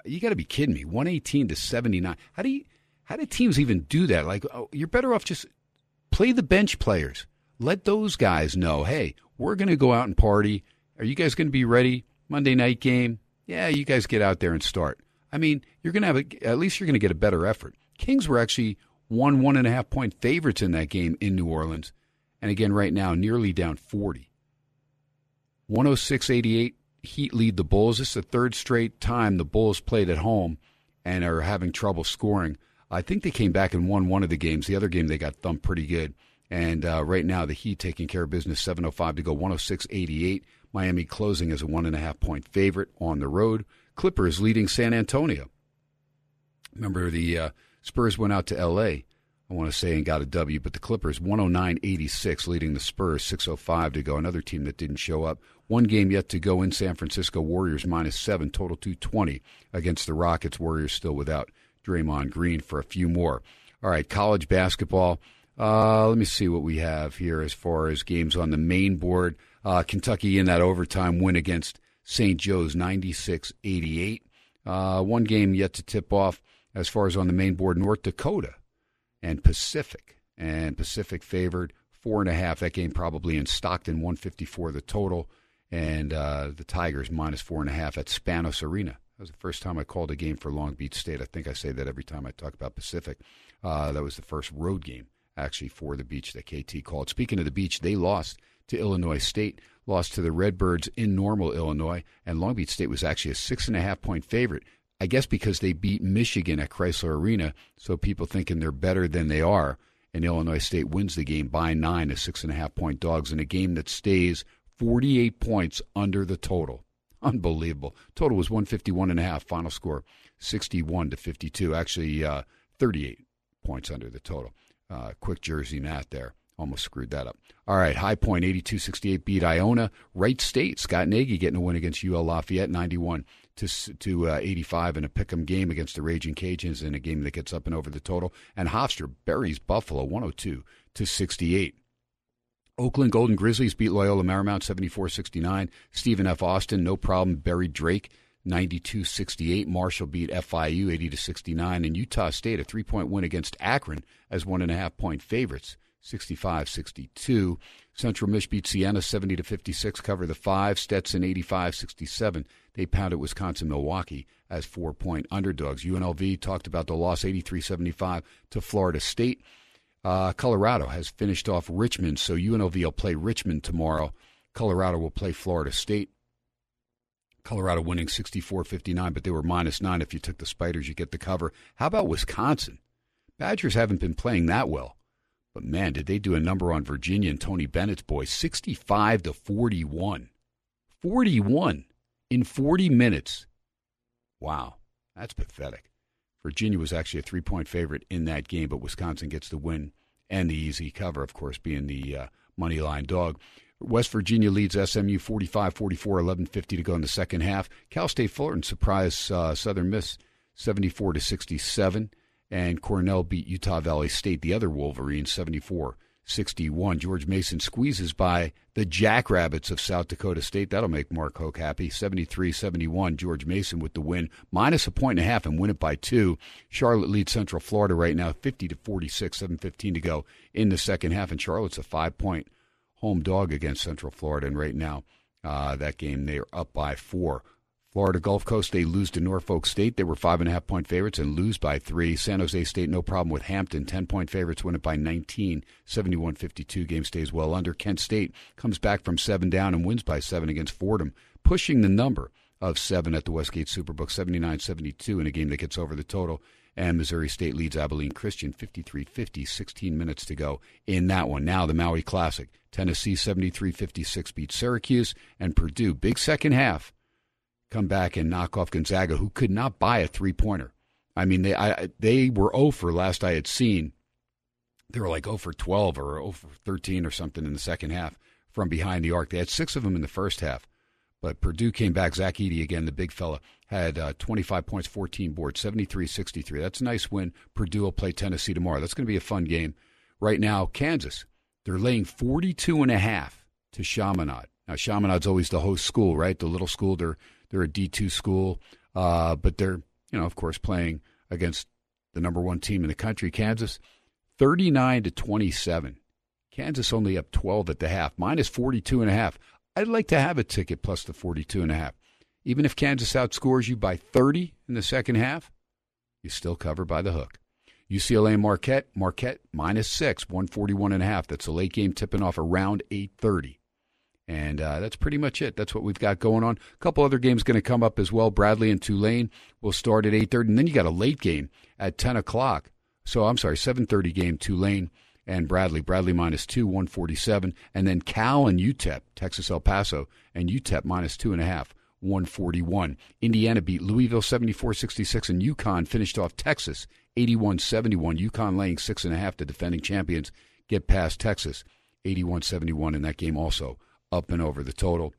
Speaker 2: You got to be kidding me. 118 to 79. How do you how do teams even do that? Like oh, you're better off just play the bench players. Let those guys know, "Hey, we're going to go out and party. Are you guys going to be ready Monday night game? Yeah, you guys get out there and start." I mean, you're going to have a, at least you're going to get a better effort. Kings were actually one one and a half point favorites in that game in New Orleans, and again right now nearly down 40. 106-88 Heat lead the Bulls. This is the third straight time the Bulls played at home and are having trouble scoring. I think they came back and won one of the games. The other game they got thumped pretty good. And uh, right now the Heat taking care of business, 7:05 to go, 106-88. Miami closing as a one and a half point favorite on the road. Clippers leading San Antonio. Remember the uh, Spurs went out to L.A. I want to say and got a W, but the Clippers 109-86 leading the Spurs 6:05 to go. Another team that didn't show up. One game yet to go in San Francisco. Warriors minus seven, total 220 against the Rockets. Warriors still without Draymond Green for a few more. All right, college basketball. Uh, let me see what we have here as far as games on the main board. Uh, Kentucky in that overtime win against St. Joe's 96 88. Uh, one game yet to tip off as far as on the main board North Dakota and Pacific. And Pacific favored four and a half. That game probably in Stockton, 154 the total and uh, the Tigers minus four and a half at Spanos Arena. That was the first time I called a game for Long Beach State. I think I say that every time I talk about Pacific. Uh, that was the first road game actually for the beach that KT called. Speaking of the beach, they lost to Illinois State, lost to the Redbirds in normal Illinois, and Long Beach State was actually a six and a half point favorite. I guess because they beat Michigan at Crisler Arena, so people thinking they're better than they are. And Illinois State wins the game by nine as six and a half point dogs in a game that stays 48 points under the total. Unbelievable. Total was 151 and a half. Final score 61 to 52. Actually, uh, 38 points under the total. Uh, quick Jersey math there. Almost screwed that up. All right, High Point 82 68 beat Iona. Wright State, Scott Nagy getting a win against UL Lafayette 91 to, to uh, 85 in a pick'em game against the Raging Cajuns in a game that gets up and over the total. And Hofstra buries Buffalo 102 to 68. Oakland Golden Grizzlies beat Loyola Marymount 74-69. Stephen F. Austin, no problem, buried Drake 92-68. Marshall beat FIU 80 to 69, And Utah State, a three-point win against Akron as one and a half point favorites, 65-62. Central Mich beat Siena 70 to 56, cover the five. Stetson 85 67. They pounded Wisconsin Milwaukee as four point underdogs. UNLV talked about the loss 83 75 to Florida State. Uh, Colorado has finished off Richmond, so UNLV will play Richmond tomorrow. Colorado will play Florida State. Colorado winning 64 59, but they were minus nine. If you took the Spiders, you get the cover. How about Wisconsin? Badgers haven't been playing that well. But man, did they do a number on Virginia and Tony Bennett's boys 65 to 41. 41 in 40 minutes. Wow, that's pathetic. Virginia was actually a three point favorite in that game, but Wisconsin gets the win and the easy cover, of course, being the uh, money line dog. West Virginia leads SMU 45 44, 11.50 to go in the second half. Cal State Fullerton surprised uh, Southern Miss 74 to 67, and Cornell beat Utah Valley State, the other Wolverines, 74 61. George Mason squeezes by the Jackrabbits of South Dakota State. That'll make Mark Hoke happy. 73 71. George Mason with the win, minus a point and a half, and win it by two. Charlotte leads Central Florida right now, 50 to 46, 7.15 to go in the second half. And Charlotte's a five point home dog against Central Florida. And right now, uh, that game, they're up by four. Florida Gulf Coast, they lose to Norfolk State. They were five and a half point favorites and lose by three. San Jose State, no problem with Hampton. 10 point favorites, win it by 19. 71 52. Game stays well under. Kent State comes back from seven down and wins by seven against Fordham, pushing the number of seven at the Westgate Superbook, 79 72 in a game that gets over the total. And Missouri State leads Abilene Christian 53 50, 16 minutes to go in that one. Now, the Maui Classic. Tennessee 73 56 beats Syracuse and Purdue. Big second half come back and knock off Gonzaga, who could not buy a three pointer. I mean, they I, they were 0 for last I had seen. They were like 0 for 12 or 0 for 13 or something in the second half from behind the arc. They had six of them in the first half, but Purdue came back. Zach Edey, again, the big fella, had uh, 25 points, 14 boards, 73 63. That's a nice win. Purdue will play Tennessee tomorrow. That's going to be a fun game. Right now, Kansas, they're laying 42 and a half to Chaminade. Now, Chaminade's always the host school, right? The little school. They're they're a D2 school, uh, but they're, you know, of course, playing against the number one team in the country, Kansas, 39 to 27. Kansas only up 12 at the half, minus 42 and a half. I'd like to have a ticket plus the 42 and a half. Even if Kansas outscores you by 30 in the second half, you still cover by the hook. UCLA and Marquette, Marquette minus six, 141 and a half. That's a late game tipping off around 830. And uh, that's pretty much it. That's what we've got going on. A couple other games going to come up as well. Bradley and Tulane will start at 8.30. And then you got a late game at 10 o'clock. So I'm sorry, 7.30 game, Tulane and Bradley. Bradley minus 2, 147. And then Cal and UTEP, Texas El Paso, and UTEP minus 2.5, 141. Indiana beat Louisville 74-66. And UConn finished off Texas 81-71. UConn laying 6.5 to defending champions get past Texas 81-71 in that game also up and over the total.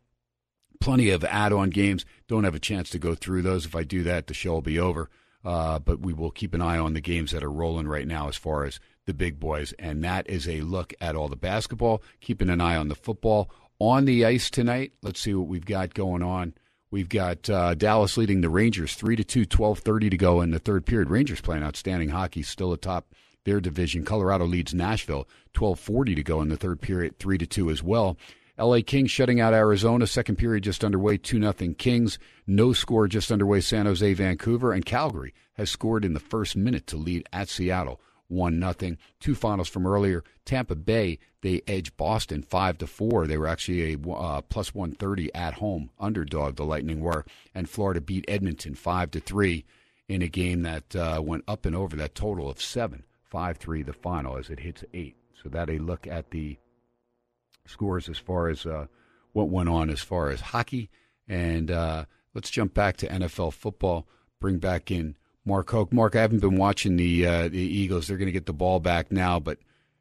Speaker 2: Plenty of add on games. Don't have a chance to go through those. If I do that, the show will be over. Uh, but we will keep an eye on the games that are rolling right now as far as the big boys. And that is a look at all the basketball, keeping an eye on the football. On the ice tonight, let's see what we've got going on. We've got uh, Dallas leading the Rangers 3 to 2, 12:30 to go in the third period. Rangers playing outstanding hockey, still atop their division. Colorado leads Nashville 12:40 to go in the third period, 3 to 2 as well. LA Kings shutting out Arizona. Second period just underway, 2 0 Kings. No score just underway, San Jose, Vancouver. And Calgary has scored in the first minute to lead at Seattle. 1 0. Two finals from earlier. Tampa Bay, they edged Boston 5 to 4. They were actually a uh, plus 130 at home underdog, the Lightning were. And Florida beat Edmonton 5 to 3 in a game that uh, went up and over that total of 7. 5 3 the final as it hits 8. So that a look at the scores as far as uh, what went on as far as hockey. And uh, let's jump back to NFL football. Bring back in Mark Hoke. Mark, I haven't been watching the uh, the Eagles. They're going to get the ball back now, but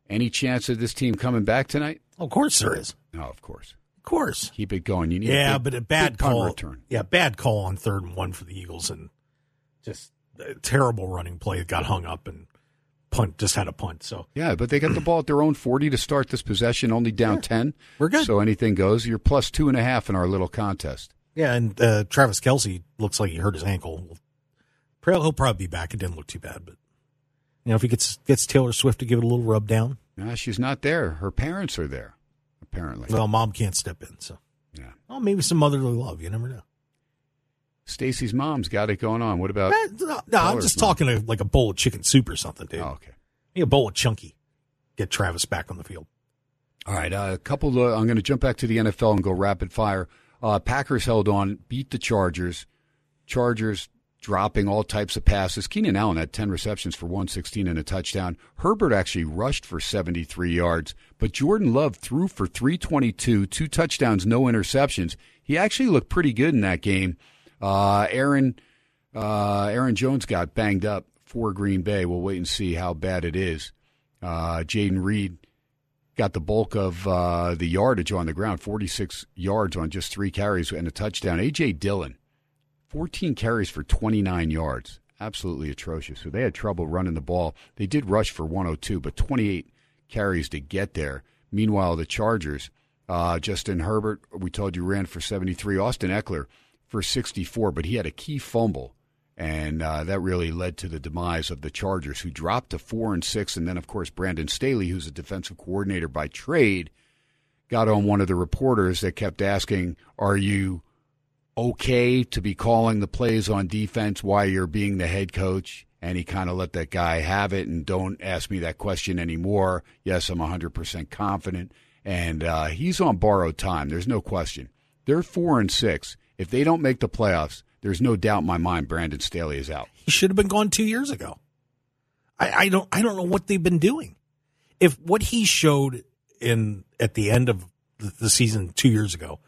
Speaker 2: any chance of this team coming back tonight?
Speaker 3: Of course there is.
Speaker 2: No, of course.
Speaker 3: Of course.
Speaker 2: Keep it going. You need
Speaker 3: yeah,
Speaker 2: a big,
Speaker 3: but a bad call.
Speaker 2: return.
Speaker 3: Yeah, bad call on third and one for the Eagles, and just a terrible running play. that Got hung up and punt. Just had a punt. So
Speaker 2: Yeah, but they got the ball at their own 40 to start this possession, only down 10.
Speaker 3: We're good.
Speaker 2: So anything goes. You're plus two and a half in our little contest.
Speaker 3: yeah, and uh, Travis Kelce looks like he hurt his ankle. He'll probably be back. It didn't look too bad, but you know if he gets gets Taylor Swift to give it a little rub down,
Speaker 2: Nah, she's not there. Her parents are there, apparently.
Speaker 3: well, mom can't step in. So
Speaker 2: yeah.
Speaker 3: oh, maybe some motherly love. You never know.
Speaker 2: Stacy's mom's got it going on. What about?
Speaker 3: Eh, no, no, I'm just
Speaker 2: mom.
Speaker 3: talking to like a bowl of chicken soup or something, dude.
Speaker 2: Oh, okay.
Speaker 3: Maybe a bowl of chunky. Get Travis back on the field.
Speaker 2: All right, uh, a couple. Of, I'm going to jump back to the NFL and go rapid fire. Uh, Packers held on, beat the Chargers. Chargers dropping all types of passes. Keenan Allen had 10 receptions for 116 and a touchdown. Herbert actually rushed for 73 yards, but Jordan Love threw for 322, two touchdowns, no interceptions. He actually looked pretty good in that game. Uh, Aaron uh, Aaron Jones got banged up for Green Bay. We'll wait and see how bad it is. Uh, Jayden Reed got the bulk of uh, the yardage on the ground, 46 yards on just three carries and a touchdown. A.J. Dillon, 14 carries for 29 yards. Absolutely atrocious. So they had trouble running the ball. They did rush for 102, but 28 carries to get there. Meanwhile, the Chargers, uh, Justin Herbert, we told you ran for 73. Austin Ekeler for 64, but he had a key fumble, and uh, that really led to the demise of the Chargers, who dropped to four and six. And then, of course, Brandon Staley, who's a defensive coordinator by trade, got on one of the reporters that kept asking, "Are you okay to be calling the plays on defense while you're being the head coach?" And he kind of let that guy have it, and don't ask me that question anymore. Yes, I'm 100% confident, and uh, he's on borrowed time. There's no question. They're four and six. If they don't make the playoffs, there's no doubt in my mind Brandon Staley is out.
Speaker 3: He should have been gone two years ago. I, I don't I don't know what they've been doing. If what he showed in at the end of the, the season two years ago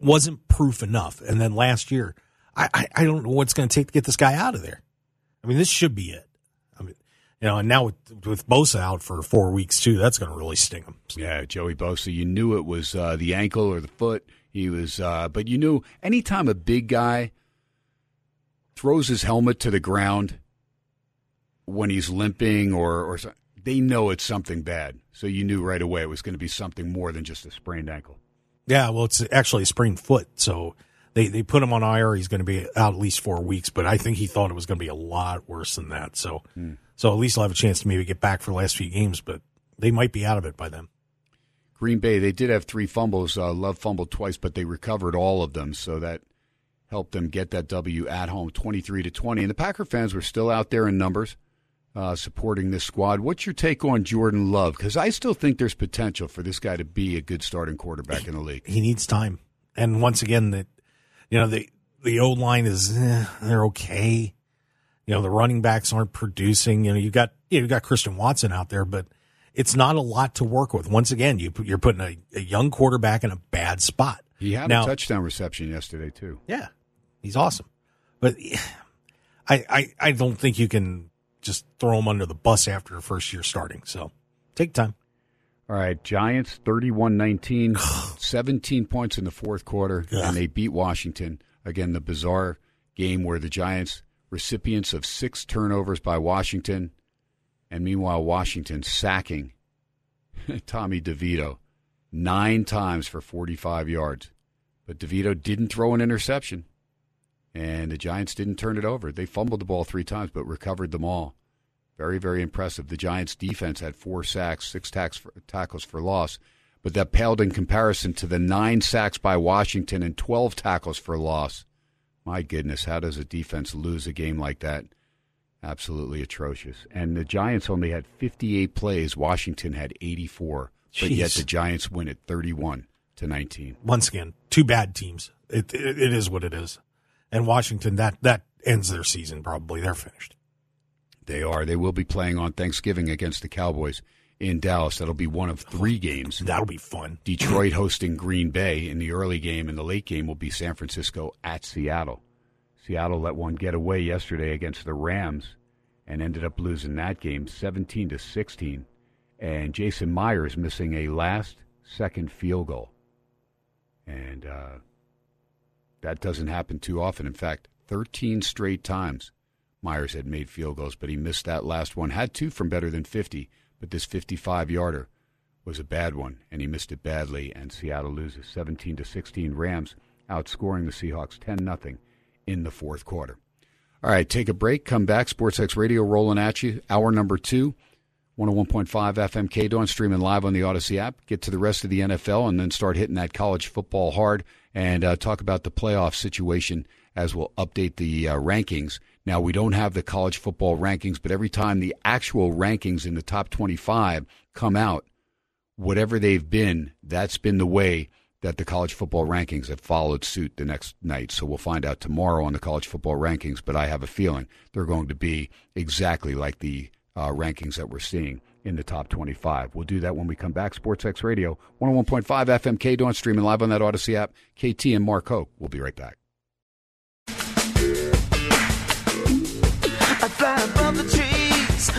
Speaker 3: wasn't proof enough, and then last year, I, I, I don't know what's going to take to get this guy out of there. I mean, this should be it. I mean, you know, and now with with Bosa out for four weeks too, that's going to really sting him.
Speaker 2: Yeah, Joey Bosa. You knew it was uh, the ankle or the foot. He was, uh, but you knew anytime a big guy throws his helmet to the ground when he's limping or or they know it's something bad. So you knew right away it was going to be something more than just a sprained ankle.
Speaker 3: Yeah, well, it's actually a sprained foot, so they they put him on IR. He's going to be out at least four weeks, but I think he thought it was going to be a lot worse than that. So, so at least he'll have a chance to maybe get back for the last few games, but they might be out of it by then.
Speaker 2: Green Bay, they did have three fumbles. Uh, Love fumbled twice, but they recovered all of them, so that helped them get that W at home, twenty-three to twenty. And the Packer fans were still out there in numbers, uh, supporting this squad. What's your take on Jordan Love? Because I still think there's potential for this guy to be a good starting quarterback in the league.
Speaker 3: He needs time, and once again, that you know the the O line is eh, they're okay. You know the running backs aren't producing. You know you got you, know, you got Christian Watson out there, but it's not a lot to work with. Once again, you put- you're putting a, a young quarterback in a bad spot.
Speaker 2: He had
Speaker 3: Now-
Speaker 2: a touchdown reception yesterday too.
Speaker 3: Yeah, he's awesome, but [sighs] I, I I don't think you can just throw him under the bus after the first year starting. So take time.
Speaker 2: All right, Giants 31-19, [sighs] 17 points in the fourth quarter, and they beat Washington. Again, the bizarre game where the Giants recipients of six turnovers by Washington, and meanwhile Washington sacking [laughs] Tommy DeVito nine times for 45 yards. But DeVito didn't throw an interception, and the Giants didn't turn it over. They fumbled the ball three times, but recovered them all. Very, very impressive. The Giants' defense had four sacks, six for, tackles for loss, but that paled in comparison to the nine sacks by Washington and 12 tackles for loss. My goodness, how does a defense lose a game like that? Absolutely atrocious. And the Giants only had 58 plays. Washington had 84, but yet the Giants win at 31 to 19.
Speaker 3: Once again, two bad teams. It, it it is what it is, and Washington that that ends their season probably. They're finished.
Speaker 2: They are. They will be playing on Thanksgiving against the Cowboys in Dallas. That'll be one of three games.
Speaker 3: That'll be fun.
Speaker 2: Detroit hosting Green Bay in the early game, and the late game will be San Francisco at Seattle. Seattle let one get away yesterday against the Rams and ended up losing that game 17 to 16. And Jason Myers missing a last second field goal. And uh, that doesn't happen too often. In fact, 13 straight times Myers had made field goals, but he missed that last one. Had two from better than 50, but this 55 yarder was a bad one, and he missed it badly. And Seattle loses 17 to 16. Rams outscoring the Seahawks 10 nothing in the fourth quarter. All right, take a break. Come back. Sports X Radio rolling at you. Hour number two. 101.5 FM KDON streaming live on the Audacy app. Get to the rest of the NFL and then start hitting that college football hard and uh, talk about the playoff situation as we'll update the uh, rankings. Now, we don't have the college football rankings, but every time the actual rankings in the top 25 come out, whatever they've been, that's been the way that the college football rankings have followed suit the next night. So we'll find out tomorrow on the college football rankings, but I have a feeling they're going to be exactly like the uh, rankings that we're seeing in the top 25. We'll do that when we come back. SportsX Radio, 101.5 FM KDON, streaming live on that Audacy app. KT and Mark Hoke. We'll be right back.
Speaker 4: I fly above the trees,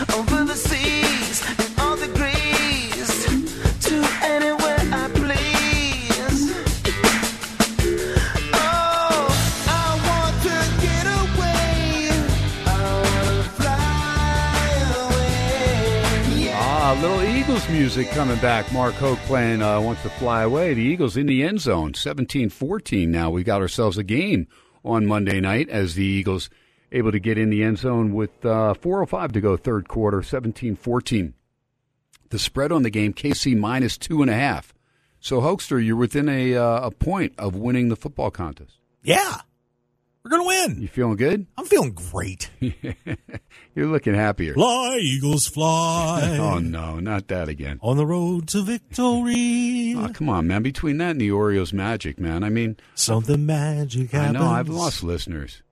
Speaker 2: Eagles music coming back. Mark Hoke playing uh, Wants to Fly Away. The Eagles in the end zone, 17-14 now. We got ourselves a game on Monday night as the Eagles able to get in the end zone with uh, 4.05 to go third quarter, 17-14. The spread on the game, KC minus two and a half. So, Hokester, you're within a, uh, a point of winning the football contest.
Speaker 3: Yeah. We're going to win.
Speaker 2: You feeling good?
Speaker 3: I'm feeling great. [laughs]
Speaker 2: You're looking happier.
Speaker 3: Fly, Eagles, fly. [laughs]
Speaker 2: Oh, no, not that again.
Speaker 3: On the road to victory.
Speaker 2: Oh, come on, man. Between that and the Orioles magic, man. I mean,
Speaker 3: Something magic
Speaker 2: I know I've lost listeners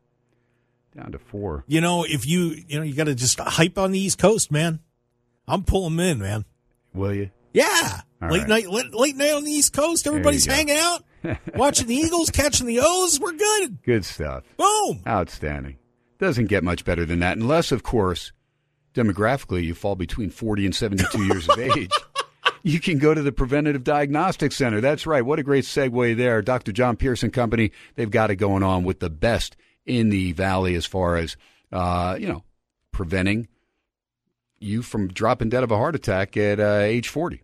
Speaker 2: down to four.
Speaker 3: You know, if you, you know, you got to just hype on the East Coast, man. I'm pulling them in, man.
Speaker 2: Will you?
Speaker 3: Yeah.
Speaker 2: All
Speaker 3: late
Speaker 2: right.
Speaker 3: night, late, late night on the East Coast. Everybody's hanging out, watching the Eagles, catching the O's. We're good.
Speaker 2: Good stuff.
Speaker 3: Boom.
Speaker 2: Outstanding. Doesn't get much better than that, unless, of course, demographically you fall between 40 and 72 years of [laughs] age. You can go to the Preventative Diagnostic Center. That's right. What a great segue there. Dr. John Pearson Company, they've got it going on with the best in the valley as far as, uh, you know, preventing you from dropping dead of a heart attack at uh, age 40.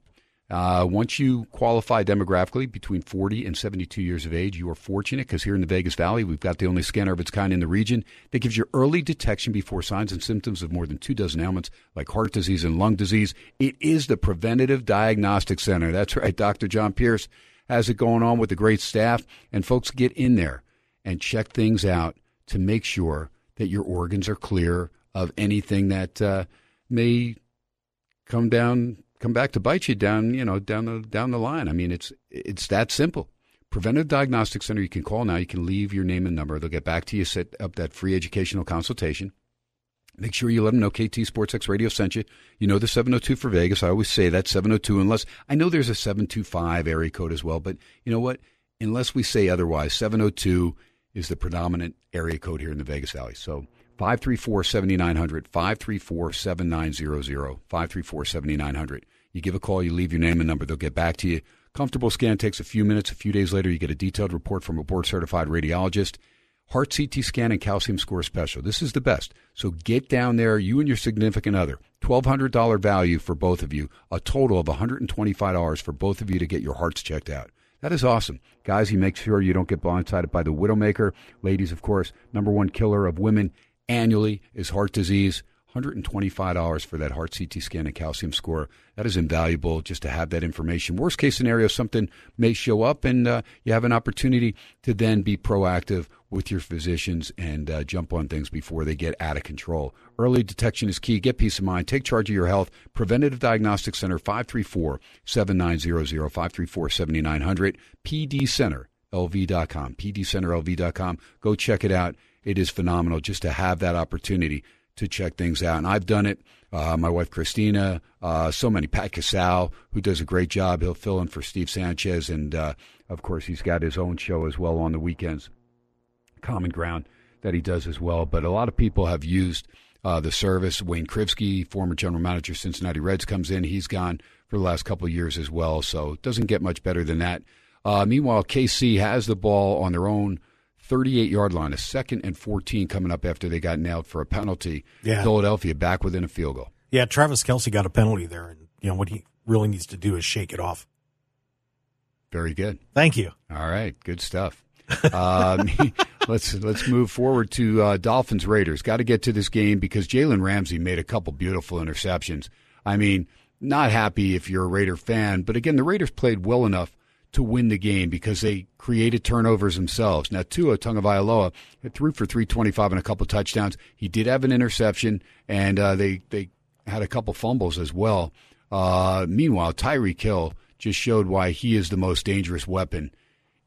Speaker 2: Uh, once you qualify demographically between 40 and 72 years of age, you are fortunate because here in the Vegas Valley, we've got the only scanner of its kind in the region that gives you early detection before signs and symptoms of more than two dozen ailments like heart disease and lung disease. It is the Preventative Diagnostic Center. That's right. Dr. John Pierce has it going on with the great staff, and folks get in there and check things out to make sure that your organs are clear of anything that uh, may come down come back to bite you down you know down the down the line. I mean it's it's that simple. Preventive diagnostic center you can call now. You can leave your name and number. They'll get back to you set up that free educational consultation. Make sure you let them know kt sports x radio sent you. You know the 702 for vegas. I always say that 702 unless i know there's a 725 area code as well but you know what? Unless we say otherwise 702 is the predominant area code here in the vegas valley. So 534-7900, 534-7900, 534-7900. You give a call, you leave your name and number, they'll get back to you. Comfortable scan takes a few minutes. A few days later, you get a detailed report from a board certified radiologist. Heart CT scan and calcium score special. This is the best. So get down there, you and your significant other. $1,200 value for both of you, a total of $125 for both of you to get your hearts checked out. That is awesome. Guys, you make sure you don't get blindsided by the Widowmaker. Ladies, of course, number one killer of women annually is heart disease. $125 for that heart CT scan and calcium score. That is invaluable just to have that information. Worst case scenario, something may show up and uh, you have an opportunity to then be proactive with your physicians and uh, jump on things before they get out of control. Early detection is key. Get peace of mind. Take charge of your health. Preventative Diagnostic Center, 534 7900 534 7900. PD Center. LV.com, pdcenterlv.com. Go check it out. It is phenomenal just to have that opportunity to check things out. And I've done it. Uh, my wife Christina, uh, so many. Pat Casal, who does a great job. He'll fill in for Steve Sanchez, and uh, of course he's got his own show as well on the weekends. Common Ground that he does as well. But a lot of people have used uh, the service. Wayne Krivsky, former general manager Cincinnati Reds, comes in. He's gone for the last couple of years as well. So it doesn't get much better than that. Uh, meanwhile, KC has the ball on their own 38 yard line, a second and 14 coming up after they got nailed for a penalty.
Speaker 3: Yeah.
Speaker 2: Philadelphia back within a field goal.
Speaker 3: Yeah, Travis Kelce got a penalty there, and you know what he really needs to do is shake it off.
Speaker 2: Very good.
Speaker 3: Thank you.
Speaker 2: All right, good stuff. um, [laughs] let's let's move forward to uh, Dolphins Raiders. Got to get to this game because Jalen Ramsey made a couple beautiful interceptions. I mean, not happy if you're a Raider fan, but again, the Raiders played well enough to win the game because they created turnovers themselves. Now, Tua Tagovailoa threw for 325 and a couple touchdowns. He did have an interception, and uh, they they had a couple fumbles as well. Uh, meanwhile, Tyreek Hill just showed why he is the most dangerous weapon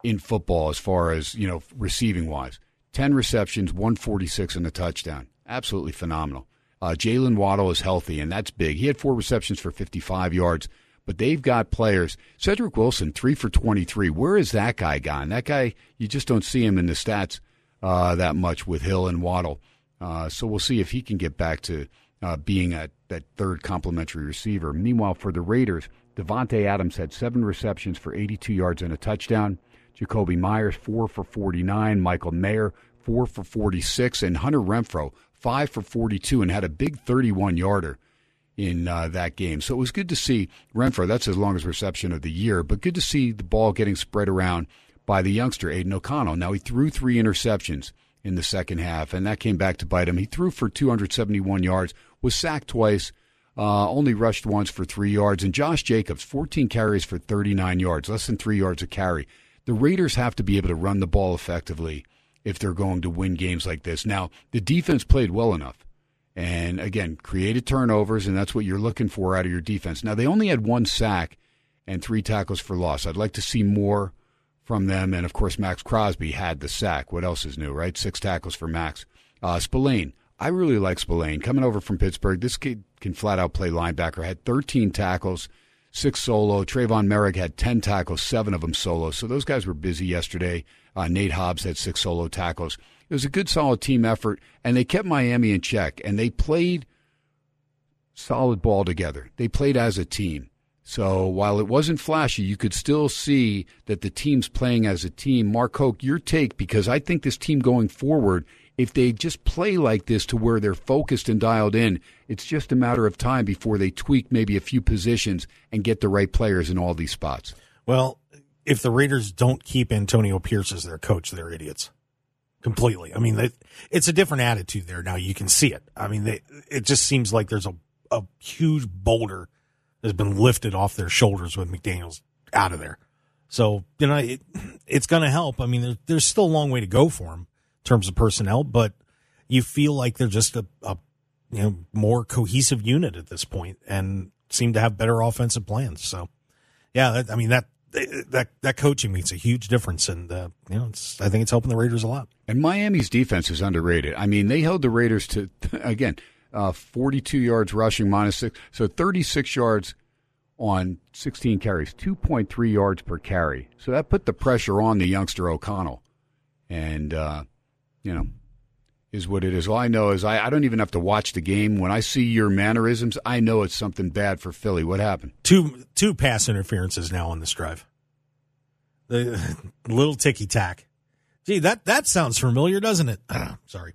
Speaker 2: in football as far as you know receiving wise. Ten receptions, one forty six, and a touchdown. Absolutely phenomenal. Uh, Jaylen Waddle is healthy, and that's big. He had four receptions for fifty five yards, but they've got players. Cedric Wilson, three for twenty three. Where is that guy gone? That guy, you just don't see him in the stats uh, that much with Hill and Waddle. Uh, so we'll see if he can get back to uh, being a, that third complementary receiver. Meanwhile, for the Raiders, Davante Adams had seven receptions for 82 yards and a touchdown. Jakobi Meyers, four for 49. Michael Mayer, four for 46. And Hunter Renfrow, five for 42, and had a big 31 yarder in uh, that game. So it was good to see Renfrow. That's his longest reception of the year, but good to see the ball getting spread around by the youngster Aidan O'Connell. Now he threw three interceptions in the second half, and that came back to bite him. He threw for 271 yards, was sacked twice, uh, only rushed once for three yards. And Josh Jacobs, 14 carries for 39 yards, less than three yards a carry. The Raiders have to be able to run the ball effectively if they're going to win games like this. Now, the defense played well enough. And again, created turnovers, and that's what you're looking for out of your defense. Now, they only had one sack and three tackles for loss. I'd like to see more from them. And of course, Maxx Crosby had the sack. What else is new, right? Six tackles for Max. Uh, Spillane, I really like Spillane. Coming over from Pittsburgh, this kid can flat out play linebacker. Had 13 tackles, six solo. Tre'von Moehrig had 10 tackles, seven of them solo. So those guys were busy yesterday. Uh, Nate Hobbs had six solo tackles. It was a good, solid team effort, and they kept Miami in check, and they played solid ball together. They played as a team. So while it wasn't flashy, you could still see that the team's playing as a team. Mark Hoke, your take, because I think this team going forward, if they just play like this to where they're focused and dialed in, it's just a matter of time before they tweak maybe a few positions and get the right players in all these spots.
Speaker 3: Well, if the Raiders don't keep Antonio Pierce as their coach, they're idiots. Completely. I mean, it's a different attitude there now. You can see it. I mean, they, it just seems like there's a, a huge boulder has been lifted off their shoulders with McDaniels out of there. So, you know, it, it's going to help. I mean, there, there's still a long way to go for them in terms of personnel, but you feel like they're just a, a you know, more cohesive unit at this point and seem to have better offensive plans. So, yeah, that, I mean, that, that, that coaching makes a huge difference. And, uh, you know, I think it's helping the Raiders a lot.
Speaker 2: And Miami's defense is underrated. I mean, they held the Raiders to, [laughs] again, uh, 42 yards rushing, minus six. So 36 yards on 16 carries, 2.3 yards per carry. So that put the pressure on the youngster O'Connell. And, uh, you know, is what it is. All I know is I, I don't even have to watch the game. When I see your mannerisms, I know it's something bad for Philly. What happened?
Speaker 3: Two, two pass interferences now on this drive. The [laughs] little ticky tack. Gee, that, that sounds familiar, doesn't it? Sorry.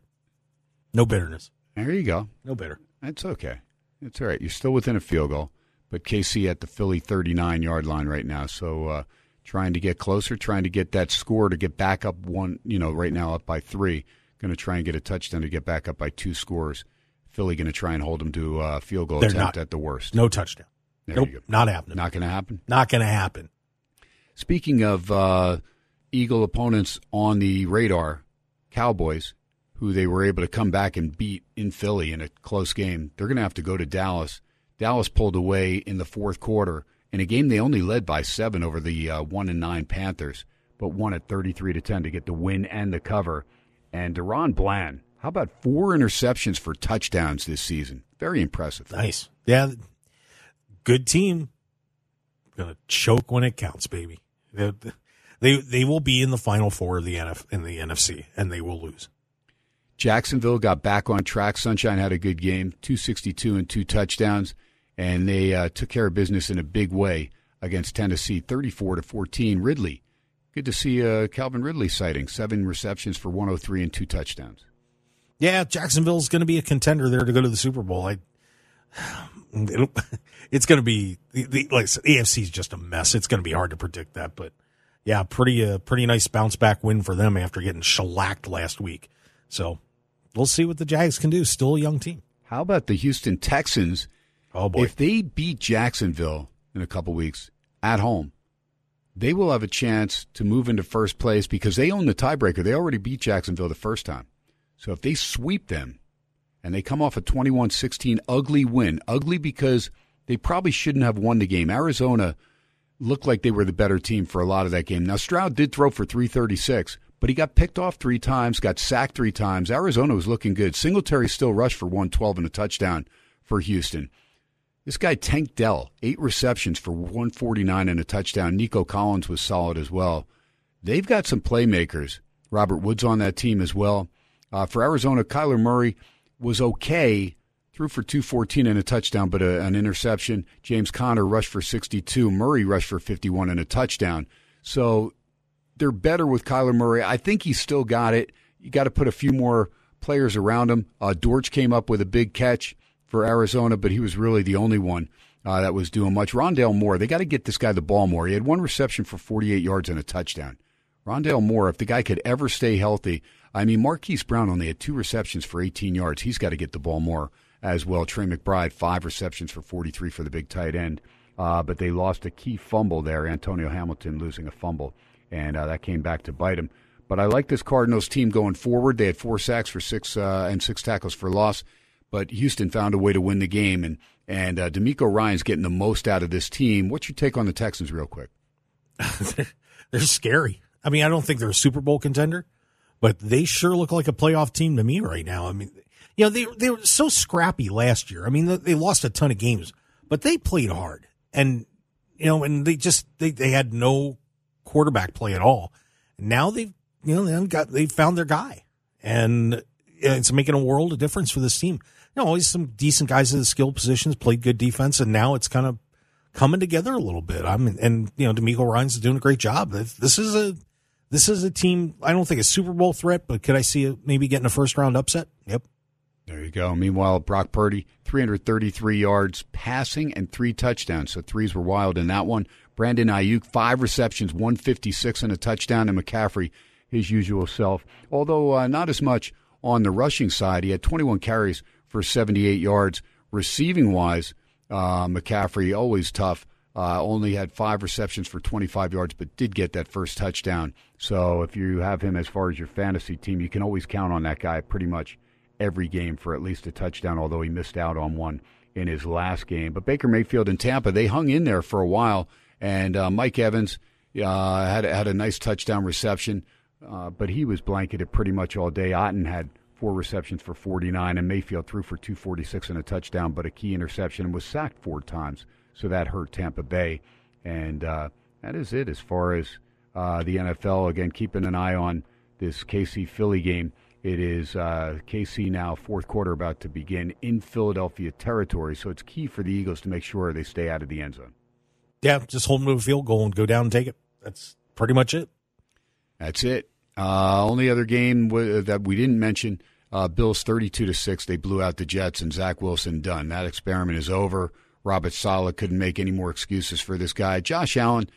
Speaker 3: No bitterness.
Speaker 2: There you go.
Speaker 3: No bitter.
Speaker 2: That's okay. It's all right. You're still within a field goal, but KC at the Philly 39 yard line right now. So uh, trying to get closer, trying to get that score to get back up one. You know, right now up by three. Going to try and get a touchdown to get back up by two scores. Philly going to try and hold them to a field goal
Speaker 3: They're
Speaker 2: attempt
Speaker 3: not.
Speaker 2: at the worst.
Speaker 3: No touchdown.
Speaker 2: There
Speaker 3: nope.
Speaker 2: you go.
Speaker 3: Not happening.
Speaker 2: Not going to happen.
Speaker 3: Not going to happen.
Speaker 2: Speaking of uh, Eagle opponents on the radar, Cowboys, who they were able to come back and beat in Philly in a close game, they're going to have to go to Dallas. Dallas pulled away in the fourth quarter in a game they only led by seven over the uh, one and nine Panthers, but won at thirty three to ten to get the win and the cover. And DaRon Bland, how about four interceptions for touchdowns this season? Very impressive.
Speaker 3: Nice. Yeah. Good team. Gonna choke when it counts, baby. They, they they will be in the final four of the NF in the NFC, and they will lose.
Speaker 2: Jacksonville got back on track. Sunshine had a good game, 262 and two touchdowns, and they uh, took care of business in a big way against Tennessee, 34 to 14. Ridley, good to see uh, Calvin Ridley sighting, seven receptions for 103 and two touchdowns.
Speaker 3: Yeah, Jacksonville's going to be a contender there to go to the Super Bowl. I, [sighs] it's going to be the, the like said, AFC is just a mess. It's going to be hard to predict that, but yeah, pretty uh, pretty nice bounce back win for them after getting shellacked last week. So we'll see what the Jags can do. Still a young team.
Speaker 2: How about the Houston Texans?
Speaker 3: Oh boy,
Speaker 2: If they beat Jacksonville in a couple weeks at home, they will have a chance to move into first place because they own the tiebreaker. They already beat Jacksonville the first time. So if they sweep them and they come off a 21 16 ugly win, ugly because they probably shouldn't have won the game. Arizona looked like they were the better team for a lot of that game. Now, Stroud did throw for 336, but he got picked off three times, got sacked three times. Arizona was looking good. Singletary still rushed for 112 and a touchdown for Houston. This guy, Tank Dell, eight receptions for 149 and a touchdown. Nico Collins was solid as well. They've got some playmakers. Robert Woods on that team as well. Uh, for Arizona, Kyler Murray was okay, threw for 214 and a touchdown, but a, an interception. James Conner rushed for 62. Murray rushed for 51 and a touchdown. So they're better with Kyler Murray. I think he's still got it. You got to put a few more players around him. Uh, Dortch came up with a big catch for Arizona, but he was really the only one uh, that was doing much. Rondale Moore, they got to get this guy the ball more. He had one reception for 48 yards and a touchdown. Rondale Moore, if the guy could ever stay healthy, I mean, Marquise Brown only had two receptions for 18 yards. He's got to get the ball more as well. Trey McBride, five receptions for 43 for the big tight end. Uh, but they lost a key fumble there. Antonio Hamilton losing a fumble, and uh, that came back to bite him. But I like this Cardinals team going forward. They had four sacks for six uh, and six tackles for loss, but Houston found a way to win the game, and and uh, DeMeco Ryans getting the most out of this team. What's your take on the Texans, real quick? [laughs]
Speaker 3: they're scary. I mean, I don't think they're a Super Bowl contender, but they sure look like a playoff team to me right now. I mean, you know, they they were so scrappy last year. I mean, they- lost a ton of games, but they played hard, and you know, and they just they they had no quarterback play at all. Now they've you know they got they found their guy, and it's making a world of difference for this team. You know, always some decent guys in the skill positions played good defense, and now it's kind of coming together a little bit. I'm and you know, DeMeco Ryans doing a great job. This this is a this is a team. I don't think a Super Bowl threat, but could I see it maybe getting a first round upset? Yep.
Speaker 2: There you go. Meanwhile, Brock Purdy, 333 yards passing and three touchdowns. So threes were wild in that one. Brandon Aiyuk, five receptions, 156 and a touchdown. And McCaffrey, his usual self. Although uh, not as much on the rushing side. He had 21 carries for 78 yards. Receiving wise, uh, McCaffrey, always tough. Uh, only had five receptions for 25 yards, but did get that first touchdown. So if you have him as far as your fantasy team, you can always count on that guy pretty much every game for at least a touchdown, although he missed out on one in his last game. But Baker Mayfield and Tampa, they hung in there for a while, and uh, Mike Evans uh, had had a nice touchdown reception, uh, but he was blanketed pretty much all day. Otton had four receptions for 49, and Mayfield threw for 246 and a touchdown, but a key interception and was sacked four times, so that hurt Tampa Bay. And uh, that is it as far as uh, the NFL. Again, keeping an eye on this KC Philly game. It is uh, KC now, fourth quarter about to begin in Philadelphia territory, so it's key for the Eagles to make sure they stay out of the end zone.
Speaker 3: Yeah, just hold them to a field goal and go down and take it. That's pretty much it.
Speaker 2: That's it. Uh, only other game w- that we didn't mention: uh, Bills thirty-two to six. They blew out the Jets, and Zach Wilson done. That experiment is over. Robert Saleh couldn't make any more excuses for this guy. Josh Allen,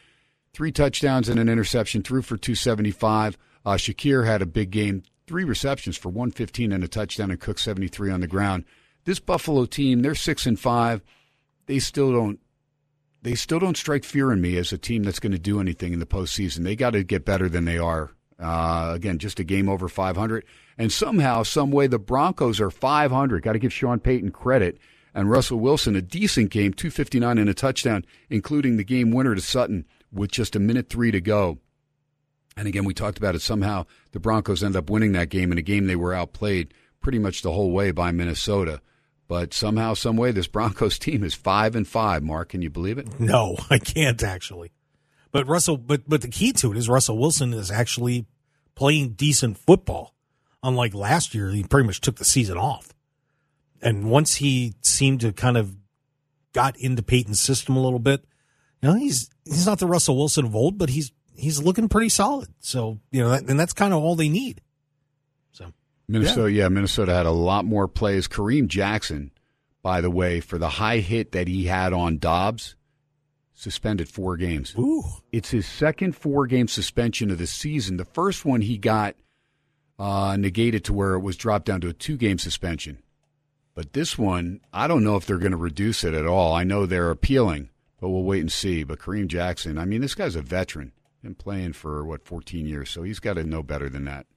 Speaker 2: three touchdowns and an interception, threw for two seventy-five. Uh, Shakir had a big game, three receptions for one fifteen and a touchdown, and Cook seventy-three on the ground. This Buffalo team, they're six and five. They still don't they still don't strike fear in me as a team that's going to do anything in the postseason. They got to get better than they are. Uh, again, just a game over 500. And somehow, some way, the Broncos are 500. Got to give Sean Payton credit. And Russell Wilson, a decent game, 259 and a touchdown, including the game winner to Sutton with just a minute three to go. And again, we talked about it. Somehow, the Broncos end up winning that game in a game they were outplayed pretty much the whole way by Minnesota. But somehow, some way, this Broncos [laughs] team is five and five. Mark, can you believe it?
Speaker 3: No, [laughs] I can't actually. But Russell, but but the key to it is Russell Wilson is actually playing decent football. Unlike last year, he pretty much took the season off. And once he seemed to kind of got into Payton's system a little bit, you know, he's he's not the Russell Wilson of old, but he's he's looking pretty solid. So you know, that, and that's kind of all they need. So
Speaker 2: Minnesota, yeah. Minnesota had a lot more plays. Kareem Jackson, by the way, for the high hit that he had on Dobbs, suspended four games.
Speaker 3: ooh,
Speaker 2: It's his second four game suspension of the season. The first one he got uh, negated to where it was dropped down to a two game suspension. But this one, I don't know if they're going to reduce it at all. I know they're appealing, but we'll wait and see. But Kareem Jackson, I mean, this guy's a veteran. Been playing for, what, 14 years, so he's got to know better than that.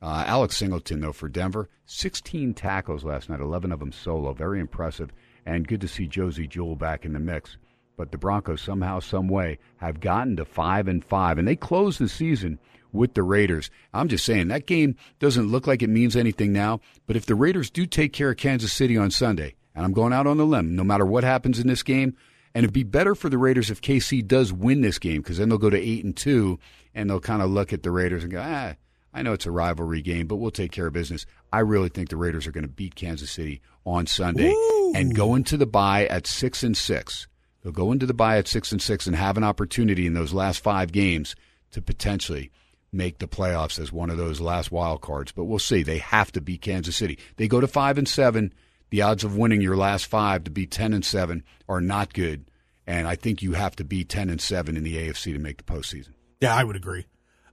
Speaker 2: Uh, Alex Singleton, though, for Denver, 16 tackles last night, 11 of them solo. Very impressive. And good to see Josey Jewell back in the mix. But the Broncos somehow, some way, have gotten to five and five, and they close the season with the Raiders. I'm just saying that game doesn't look like it means anything now. But if the Raiders do take care of Kansas City on Sunday, and I'm going out on the limb, no matter what happens in this game, and it'd be better for the Raiders if KC does win this game because then they'll go to eight and two, and they'll kind of look at the Raiders and go, ah. I know it's a rivalry game, but we'll take care of business. I really think the Raiders are going to beat Kansas City on Sunday and go into the bye at six and six. They'll go into the bye at six and six and have an opportunity in those last five games to potentially make the playoffs as one of those last wild cards. But we'll see. They have to beat Kansas City. They go to five and seven. The odds of winning your last five to be ten and seven are not good, and I think you have to be ten and seven in the AFC to make the postseason.
Speaker 3: Yeah, I would agree.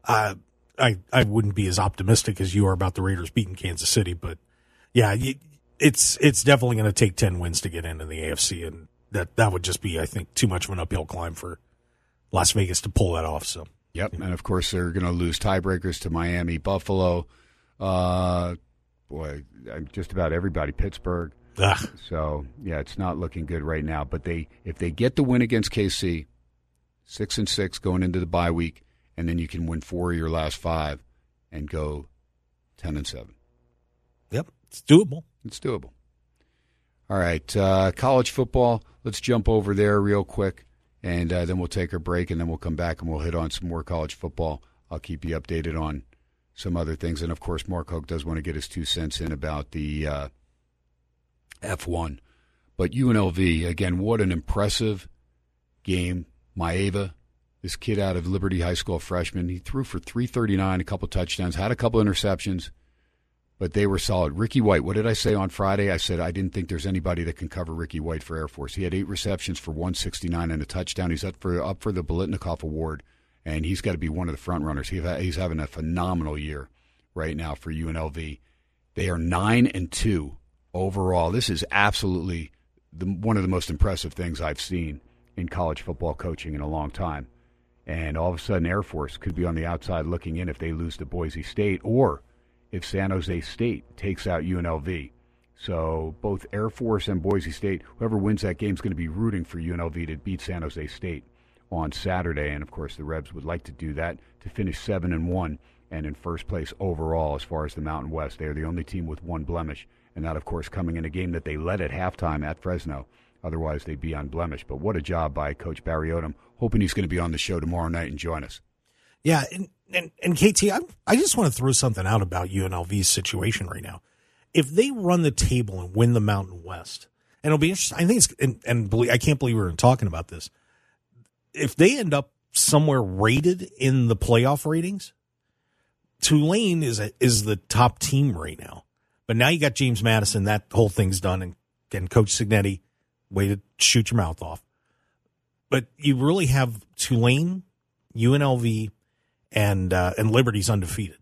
Speaker 3: Uh, I I wouldn't be as optimistic as you are about the Raiders beating Kansas City, but yeah, you, it's it's definitely going to take ten wins to get into the AFC, and that that would just be, I think, too much of an uphill climb for Las Vegas to pull that off. So
Speaker 2: Yep, and of course they're going to lose tiebreakers to Miami, Buffalo, uh, boy, just about everybody, Pittsburgh.
Speaker 3: Ugh.
Speaker 2: So yeah, it's not looking good right now. But they, if they get the win against KC, six and six going into the bye week, and then you can win four of your last five, and go ten and seven.
Speaker 3: yep, it's doable.
Speaker 2: It's doable. All right, uh, college football. Let's jump over there real quick, and uh, then we'll take a break, and then we'll come back and we'll hit on some more college football. I'll keep you updated on some other things, and of course, Mark Hoke does want to get his two cents in about the uh, F1. But UNLV again, what an impressive game. Maiava, this kid out of Liberty High School, freshman, he threw for 339, a couple touchdowns, had a couple interceptions but they were solid. Ricky White, what did I say on Friday? I said I didn't think there's anybody that can cover Ricky White for Air Force. He had eight receptions for 169 and a touchdown. He's up for up for the Biletnikoff Award, and he's got to be one of the front runners. He, he's having a phenomenal year right now for UNLV. They are nine and two overall. This is absolutely the, one of the most impressive things I've seen in college football coaching in a long time. And all of a sudden, Air Force could be on the outside looking in if they lose to Boise State or if San Jose State takes out UNLV. So both Air Force and Boise State, whoever wins that game is going to be rooting for UNLV to beat San Jose State on Saturday. And of course, the Rebs would like to do that to finish seven and one and in first place overall as far as the Mountain West. They are the only team with one blemish, and that, of course, coming in a game that they led at halftime at Fresno. Otherwise, they'd be unblemished. But what a job by Coach Barry Odom. Hoping he's going to be on the show tomorrow night and join us.
Speaker 3: Yeah, and and, and KT, I, I just want to throw something out about UNLV's situation right now. If they run the table and win the Mountain West, and it'll be interesting. I think it's and, and believe, I can't believe we were talking about this. If they end up somewhere rated in the playoff ratings, Tulane is a, is the top team right now. But now you got James Madison. That whole thing's done, and and Coach Cignetti, way to shoot your mouth off. But you really have Tulane, UNLV, and uh, and Liberty's undefeated.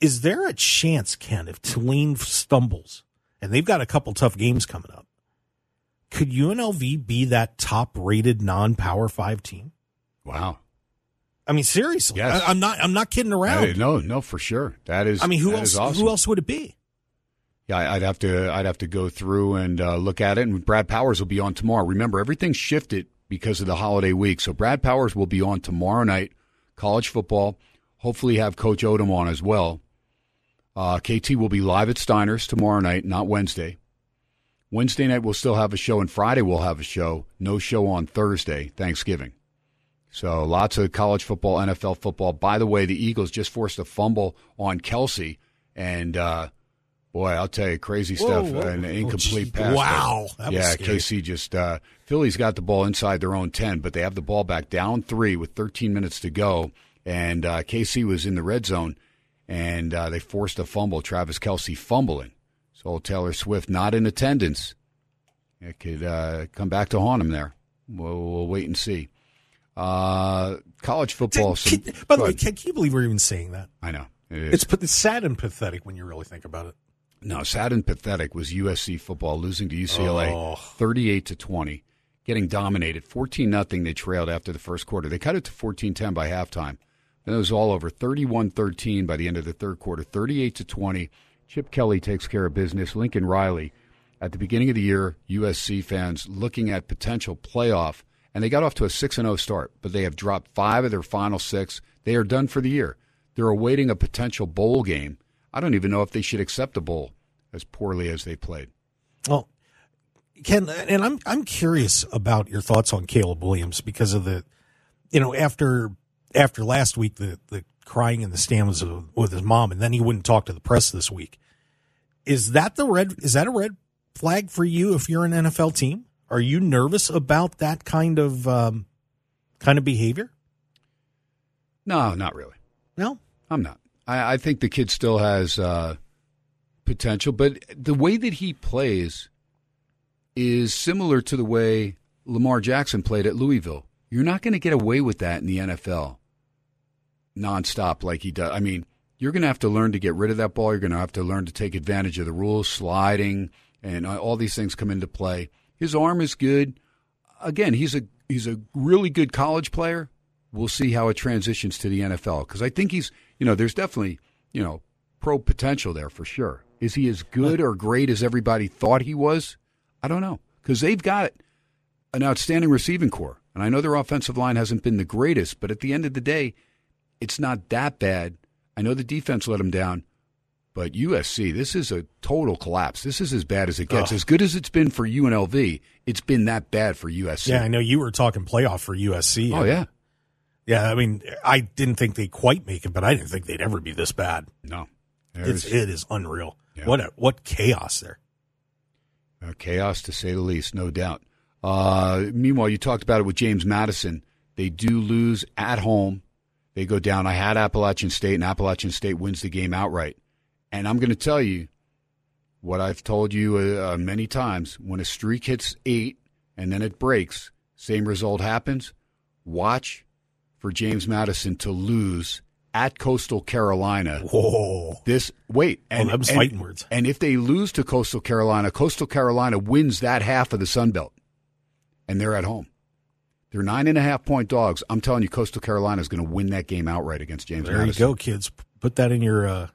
Speaker 3: Is there a chance, Ken, if Tulane stumbles and they've got a couple tough games coming up, could UNLV be that top-rated non-power five team?
Speaker 2: Wow.
Speaker 3: I mean, seriously,
Speaker 2: Yes.
Speaker 3: I, am not. I'm not kidding around.
Speaker 2: Hey, no, no, for sure. That is.
Speaker 3: I mean, who else?
Speaker 2: awesome.
Speaker 3: Who else would it be?
Speaker 2: Yeah, I- I'd have to. I'd have to go through and uh, look at it. And Brad Powers will be on tomorrow. Remember, everything shifted because of the holiday week. So Brad Powers will be on tomorrow night. College football. Hopefully, have Coach Odom on as well. Uh, KT will be live at Steiner's tomorrow night, not Wednesday. Wednesday night we'll still have a show, and Friday we'll have a show. No show on Thursday, Thanksgiving. So lots of college football, NFL football. By the way, the Eagles just forced a fumble on Kelce, and uh, boy, I'll tell you, crazy stuff.
Speaker 3: whoa.
Speaker 2: An
Speaker 3: Oh,
Speaker 2: incomplete
Speaker 3: gee.
Speaker 2: pass.
Speaker 3: Wow. That was
Speaker 2: yeah. KC just uh, Philly's got the ball inside their own ten, but they have the ball back down three with 13 minutes to go, and uh, KC was in the red zone, and uh, they forced a fumble. Travis Kelce fumbling. So Taylor Swift not in attendance. It could uh, come back to haunt him there. We'll, we'll wait and see. Uh, college football. some-
Speaker 3: Can- by the way, can, can you believe we're even saying that?
Speaker 2: I know. It.
Speaker 3: It's, it's sad and pathetic when you really think about it.
Speaker 2: No, sad and pathetic was USC football losing to UCLA
Speaker 3: Oh.
Speaker 2: 38 to 20, getting dominated 14 nothing. They trailed after the first quarter. They cut it to 14-10 by halftime. Then it was all over 31-13 by the end of the third quarter, 38 to 20. Chip Kelly takes care of business. Lincoln Riley at the beginning of the year, USC fans looking at potential playoff and they got off to a 6 and 0 start, but they have dropped 5 of their final 6. They are done for the year. They're awaiting a potential bowl game. I don't even know if they should accept a bowl as poorly as they played.
Speaker 3: Well, Ken, and I'm I'm curious about your thoughts on Caleb Williams because of the, you know, after after last week the the crying in the stands with, with his mom, and then he wouldn't talk to the press this week. Is that the red? Is that a red flag for you if you're an NFL team? Are you nervous about that kind of um, kind of behavior?
Speaker 2: No, not really.
Speaker 3: No.
Speaker 2: I'm not. I, I think the kid still has uh, potential, but the way that he plays is similar to the way Lamar Jackson played at Louisville. You're not going to get away with that in the NFL nonstop like he does. I mean, you're going to have to learn to get rid of that ball. You're going to have to learn to take advantage of the rules, sliding, and all these things come into play. His arm is good. Again, he's a he's a really good college player. We'll see how it transitions to the NFL because I think he's you know there's definitely you know pro potential there for sure. Is he as good or great as everybody thought he was? I don't know because they've got an outstanding receiving core, and I know their offensive line hasn't been the greatest, but at the end of the day, it's not that bad. I know the defense let them down, but USC, this is a total collapse. This is as bad as it gets.
Speaker 3: Ugh.
Speaker 2: As good as it's been for UNLV, it's been that bad for USC.
Speaker 3: Yeah, I know you were talking playoff for USC.
Speaker 2: Oh yeah,
Speaker 3: yeah. I mean, I didn't think they'd quite make it, but I didn't think they'd ever be this bad.
Speaker 2: no,
Speaker 3: It's it is unreal.
Speaker 2: Yeah.
Speaker 3: What a, what chaos there.
Speaker 2: uh, chaos to say the least, no doubt. Uh, meanwhile, you talked about it with James Madison. They do lose at home. They go down. I had Appalachian State, and Appalachian State wins the game outright. And I'm going to tell you what I've told you uh, uh, many times: when a streak hits eight and then it breaks, same result happens. Watch for James Madison to lose at Coastal Carolina.
Speaker 3: Whoa.
Speaker 2: This wait, and,
Speaker 3: them's
Speaker 2: and-
Speaker 3: fighting words.
Speaker 2: And if they lose to Coastal Carolina, Coastal Carolina wins that half of the Sun Belt, and they're at home. They're nine and a half point dogs. I'm telling you, Coastal Carolina is going to win that game outright against James.
Speaker 3: There
Speaker 2: Madison.
Speaker 3: you go, kids. Put that in your uh,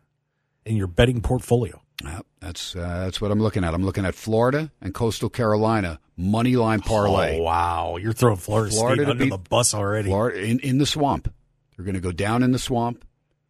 Speaker 3: in your betting portfolio.
Speaker 2: Yep, that's uh, that's what I'm looking at. I'm looking at Florida and Coastal Carolina money line parlay.
Speaker 3: Oh wow, you're throwing Florida,
Speaker 2: Florida
Speaker 3: State under
Speaker 2: beat-
Speaker 3: the bus already.
Speaker 2: Florida in, in the swamp. They're going to go down in the swamp,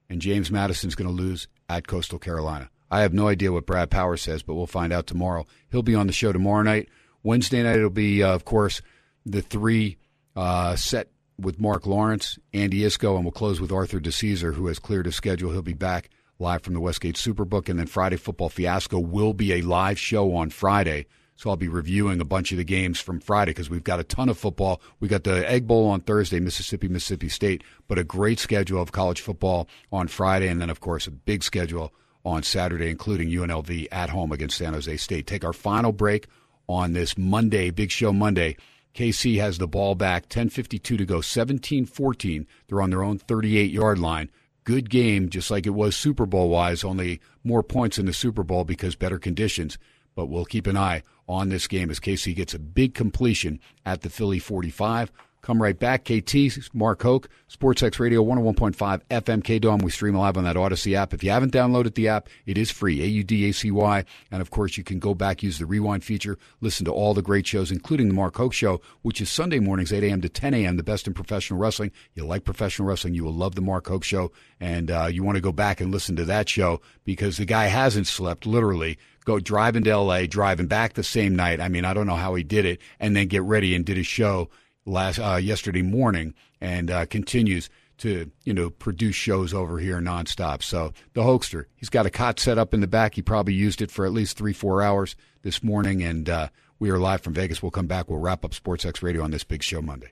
Speaker 2: and James Madison's going to lose at Coastal Carolina. I have no idea what Brad Power says, but we'll find out tomorrow. He'll be on the show tomorrow night. Wednesday night it'll be, uh, of course, the three uh, set with Mark Lawrence, Andy Iskoe, and we'll close with Arthur DeCesar, who has cleared his schedule. He'll be back live from the Westgate Superbook, and then Friday Football Fiasco will be a live show on Friday. So I'll be reviewing a bunch of the games from Friday because we've got a ton of football. We got the Egg Bowl on Thursday, Mississippi, Mississippi State, but a great schedule of college football on Friday, and then of course a big schedule on Saturday, including UNLV at home against San Jose State. Take our final break on this Monday, Big Show Monday. KC has the ball back, 10.52 to go, 17 14. They're on their own 38 yard line. Good game, just like it was Super Bowl wise, only more points in the Super Bowl because better conditions. But we'll keep an eye on this game as KC gets a big completion at the Philly 45. Come right back. KT, Mark Hoke, SportsX Radio 101.5 FM KDON. We stream live on that Audacy app. If you haven't downloaded the app, it is free. A U D A C Y. And of course, you can go back, use the rewind feature, listen to all the great shows, including the Mark Hoke Show, which is Sunday mornings, 8 a.m. to 10 a.m., the best in professional wrestling. You like professional wrestling, you will love the Mark Hoke Show. And uh, you want to go back and listen to that show because the guy hasn't slept, literally go driving to LA, driving back the same night. I mean, I don't know how he did it, and then get ready and did a show last uh, yesterday morning, and uh, continues to you know produce shows over here nonstop. So the Hokester, he's got a cot set up in the back. He probably used it for at least three four hours this morning, and uh, we are live from Vegas. We'll come back. We'll wrap up Sports X Radio on this big show Monday.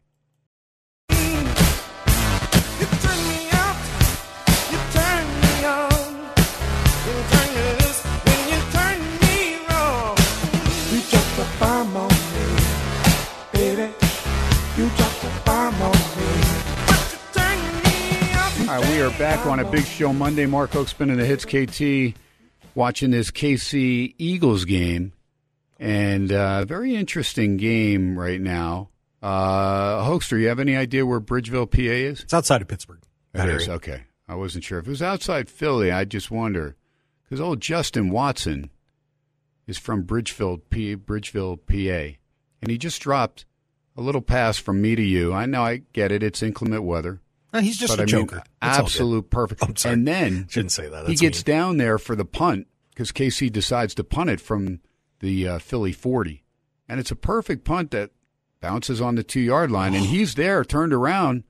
Speaker 2: All right, we are back on a big show Monday. Mark Hoke spinning the hits. KT watching this KC Eagles game, and uh, very interesting game right now. Uh, Hokester, you have any idea where Bridgeville, PA is?
Speaker 3: It's outside of Pittsburgh. That
Speaker 2: It is okay. I wasn't sure if it was outside Philly. I just wonder because old Justin Watson is from Bridgeville, P, Bridgeville, PA, and he just dropped a little pass from me to you. I know, I get it. It's inclement weather,
Speaker 3: he's just
Speaker 2: but
Speaker 3: a
Speaker 2: I
Speaker 3: joker. That's good.
Speaker 2: absolute perfect. And then [laughs]
Speaker 3: Shouldn't say that.
Speaker 2: he gets
Speaker 3: mean.
Speaker 2: down there for the punt because KC decides to punt it from the uh, Philly 40. And it's a perfect punt that bounces on the two yard line. And [sighs] he's there, turned around,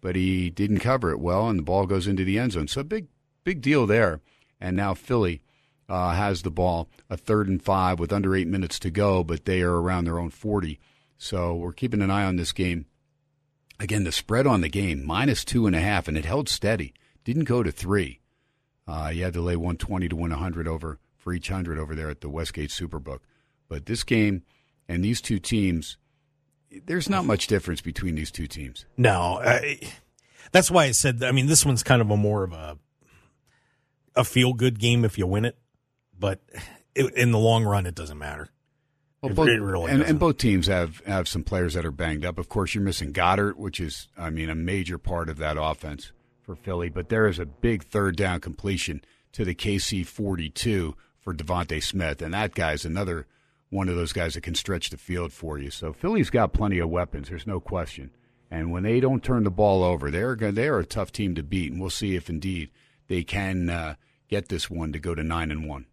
Speaker 2: but he didn't cover it well, and the ball goes into the end zone. So big, big deal there. And now Philly uh, has the ball, a third and five with under eight minutes to go, but they are around their own 40. So we're keeping an eye on this game. Again, the spread on the game, minus two and a half, and it held steady. Didn't go to three. Uh, you had to lay 120 to win 100 over for each hundred over there at the Westgate Superbook. But this game and these two teams, there's not much difference between these two teams.
Speaker 3: No, I, that's why I said. I mean, this one's kind of a more of a a feel good game if you win it, but in the long run, it doesn't matter.
Speaker 2: Well, both,
Speaker 3: really
Speaker 2: and, and both teams have, have some players that are banged up. Of course, you're missing Goedert, which is, I mean, a major part of that offense for Philly. But there is a big third down completion to the KC 42 for DeVonta Smith, and that guy's another one of those guys that can stretch the field for you. So Philly's got plenty of weapons. There's no question. And when they don't turn the ball over, they're they are a tough team to beat, and we'll see if indeed they can uh, get this one to go to nine and one.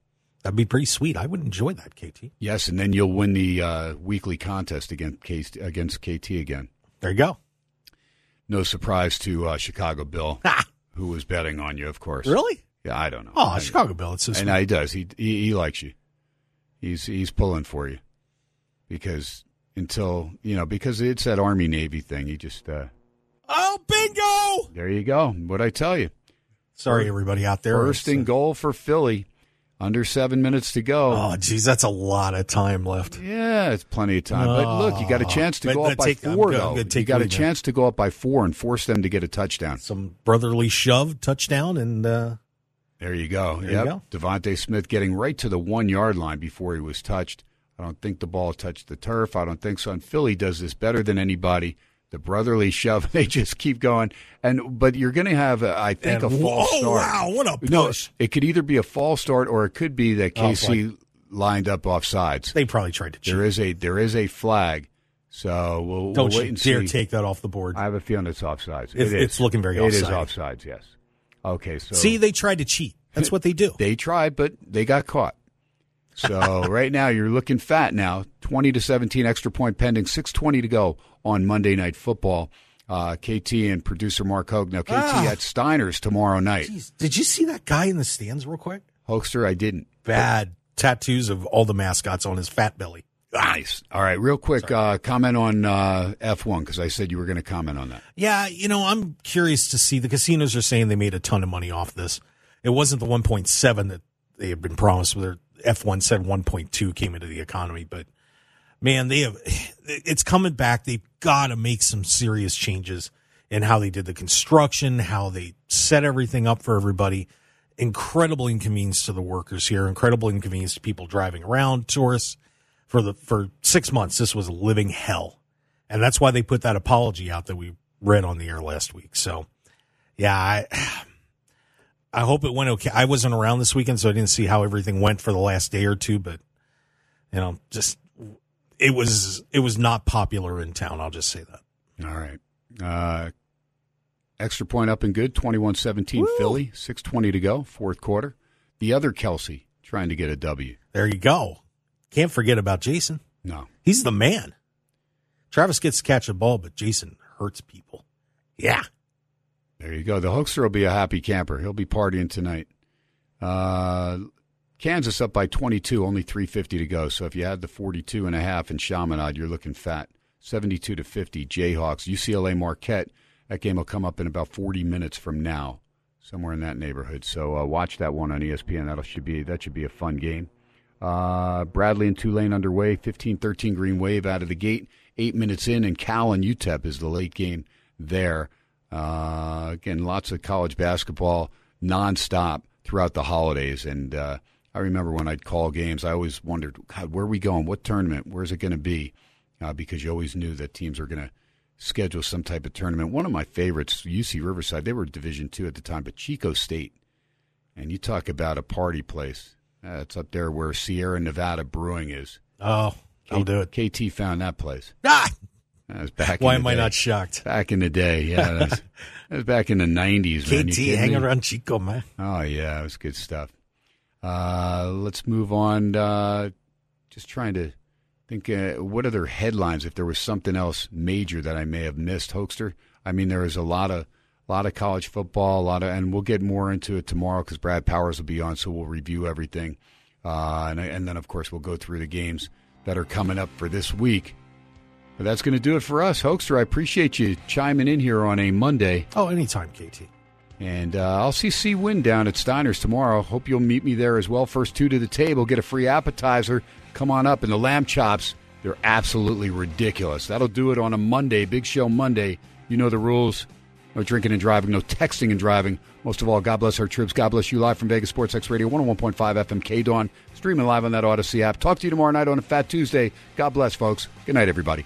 Speaker 3: That'd be pretty sweet. I would enjoy that, KT.
Speaker 2: Yes, and then you'll win the uh, weekly contest against K- against KT again.
Speaker 3: There you go.
Speaker 2: No surprise to uh, Chicago Bill, who was betting on you, of course.
Speaker 3: Really?
Speaker 2: Yeah, I don't know.
Speaker 3: Oh,
Speaker 2: I-
Speaker 3: Chicago Bill. It's just
Speaker 2: And he does. He, he he likes you. He's he's pulling for you because until you know because it's that Army Navy thing. He just uh,
Speaker 3: oh bingo.
Speaker 2: there you go. What I tell you.
Speaker 3: Sorry, everybody out there.
Speaker 2: First and
Speaker 3: uh,
Speaker 2: goal for Philly. Under seven minutes to go.
Speaker 3: Oh, geez, that's a lot of time left.
Speaker 2: Yeah, it's plenty of time. But look, you got a chance to
Speaker 3: But-
Speaker 2: go up by
Speaker 3: take- I'm
Speaker 2: four,
Speaker 3: good. I'm
Speaker 2: though.
Speaker 3: good.
Speaker 2: You got a chance to go up by four and force them to get a touchdown.
Speaker 3: Some brotherly shove, touchdown, and uh,
Speaker 2: There you go.
Speaker 3: There
Speaker 2: yep.
Speaker 3: you go.
Speaker 2: DeVonta Smith getting right to the one yard line before he was touched. I don't think the ball touched the turf. I don't think so. And Philly does this better than anybody. The brotherly shove, [laughs] they just keep going. And but you're going to have, uh, I think,
Speaker 3: And-
Speaker 2: a false
Speaker 3: oh,
Speaker 2: start.
Speaker 3: wow, what a push.
Speaker 2: No, it could either be a false start or it could be that
Speaker 3: Oh,
Speaker 2: lined up off sides.
Speaker 3: they probably tried to cheat.
Speaker 2: There is a there is a flag. So we'll,
Speaker 3: Don't
Speaker 2: we'll wait and
Speaker 3: dare
Speaker 2: see.
Speaker 3: take that off the board.
Speaker 2: I have a feeling it's offsides.
Speaker 3: It's-
Speaker 2: It is.
Speaker 3: it's looking very
Speaker 2: It is
Speaker 3: offside.
Speaker 2: offsides. Yes. Okay. So
Speaker 3: See, they tried to cheat. That's what they do. [laughs]
Speaker 2: they tried, but they got caught. So right now you're looking fat. Now twenty to seventeen extra point pending. Six twenty to go on Monday Night Football. Uh, KT and producer Mark Hoke. Now KT
Speaker 3: Ah.
Speaker 2: at Steiner's tomorrow night.
Speaker 3: Jeez, did you see that guy in the stands real quick?
Speaker 2: Hokester, I didn't.
Speaker 3: Bad tattoos of all the mascots on his fat belly.
Speaker 2: Nice. All right, real quick uh, comment on uh, F1 because I said you were going to comment on that.
Speaker 3: Yeah, you know, I'm curious to see. The casinos are saying they made a ton of money off this. It wasn't the 1.7 that they had been promised. With their F1 said 1.2 came into the economy, but man, they have. It's coming back. They've got to make some serious changes in how they did the construction, how they set everything up for everybody. Incredible inconvenience to the workers here. Incredible inconvenience to people driving around, tourists. For the for six months, this was living hell. And that's why they put that apology out that we read on the air last week. So, yeah, I, I hope it went okay. I wasn't around this weekend, so I didn't see how everything went for the last day or two, but you know, just it was it was not popular in town. I'll just say that.
Speaker 2: All right. Uh, extra point up and good. 21-17 Philly. Six twenty to go. Fourth quarter. The other Kelce trying to get a W.
Speaker 3: There you go. Can't forget about Jason.
Speaker 2: No.
Speaker 3: He's the man. Travis gets to catch the ball, but Jason hurts people. Yeah.
Speaker 2: There you go. The Hokester will be a happy camper. He'll be partying tonight. Uh, Kansas up by 22, only 350 to go. So if you had the 42 and a half in Chaminade, you're looking fat. 72 to 50, Jayhawks. UCLA Marquette. That game will come up in about 40 minutes from now, somewhere in that neighborhood. So uh, watch that one on ESPN. That should be that should be a fun game. Uh, Bradley and Tulane underway. 15-13 Green Wave out of the gate. Eight minutes in, and Cal and UTEP is the late game there. Uh, again, lots of college basketball nonstop throughout the holidays. And uh, I remember when I'd call games, I always wondered, God, where are we going? What tournament? Where's it going to be? Uh, because you always knew that teams are going to schedule some type of tournament. One of my favorites, UC Riverside, they were Division two at the time, but Chico State. And you talk about a party place. Uh, it's up there where Sierra Nevada Brewing is.
Speaker 3: Oh, I'll do it.
Speaker 2: KT found that place.
Speaker 3: Ah,
Speaker 2: That was back.
Speaker 3: why
Speaker 2: in
Speaker 3: am
Speaker 2: the
Speaker 3: I not shocked?
Speaker 2: Back in the day, yeah. That was, that was back in the 90s, man. You
Speaker 3: KT hanging
Speaker 2: me?
Speaker 3: around Chico, man.
Speaker 2: Oh, yeah, it was good stuff. Uh, let's move on. Uh, just trying to think uh, what other headlines, if there was something else major that I may have missed, Hokester. I mean, there is a lot of lot of college football, a lot of, and we'll get more into it tomorrow because Brad Powers will be on, so we'll review everything. Uh, and, and then, of course, we'll go through the games that are coming up for this week. But that's going to do it for us, Hokester. I appreciate you chiming in here on a Monday.
Speaker 3: Oh, anytime, KT.
Speaker 2: And uh, I'll see C Win down at Steiner's tomorrow. Hope you'll meet me there as well. First two to the table, get a free appetizer. Come on up. And the lamb chops, they're absolutely ridiculous. That'll do it on a Monday, big show Monday. You know the rules. No drinking and driving, no texting and driving. Most of all, God bless our troops. God bless you live from Vegas Sports X Radio, 101.5 FM KDON, streaming live on that Audacy app. Talk to you tomorrow night on a Fat Tuesday. God bless, folks. Good night, everybody.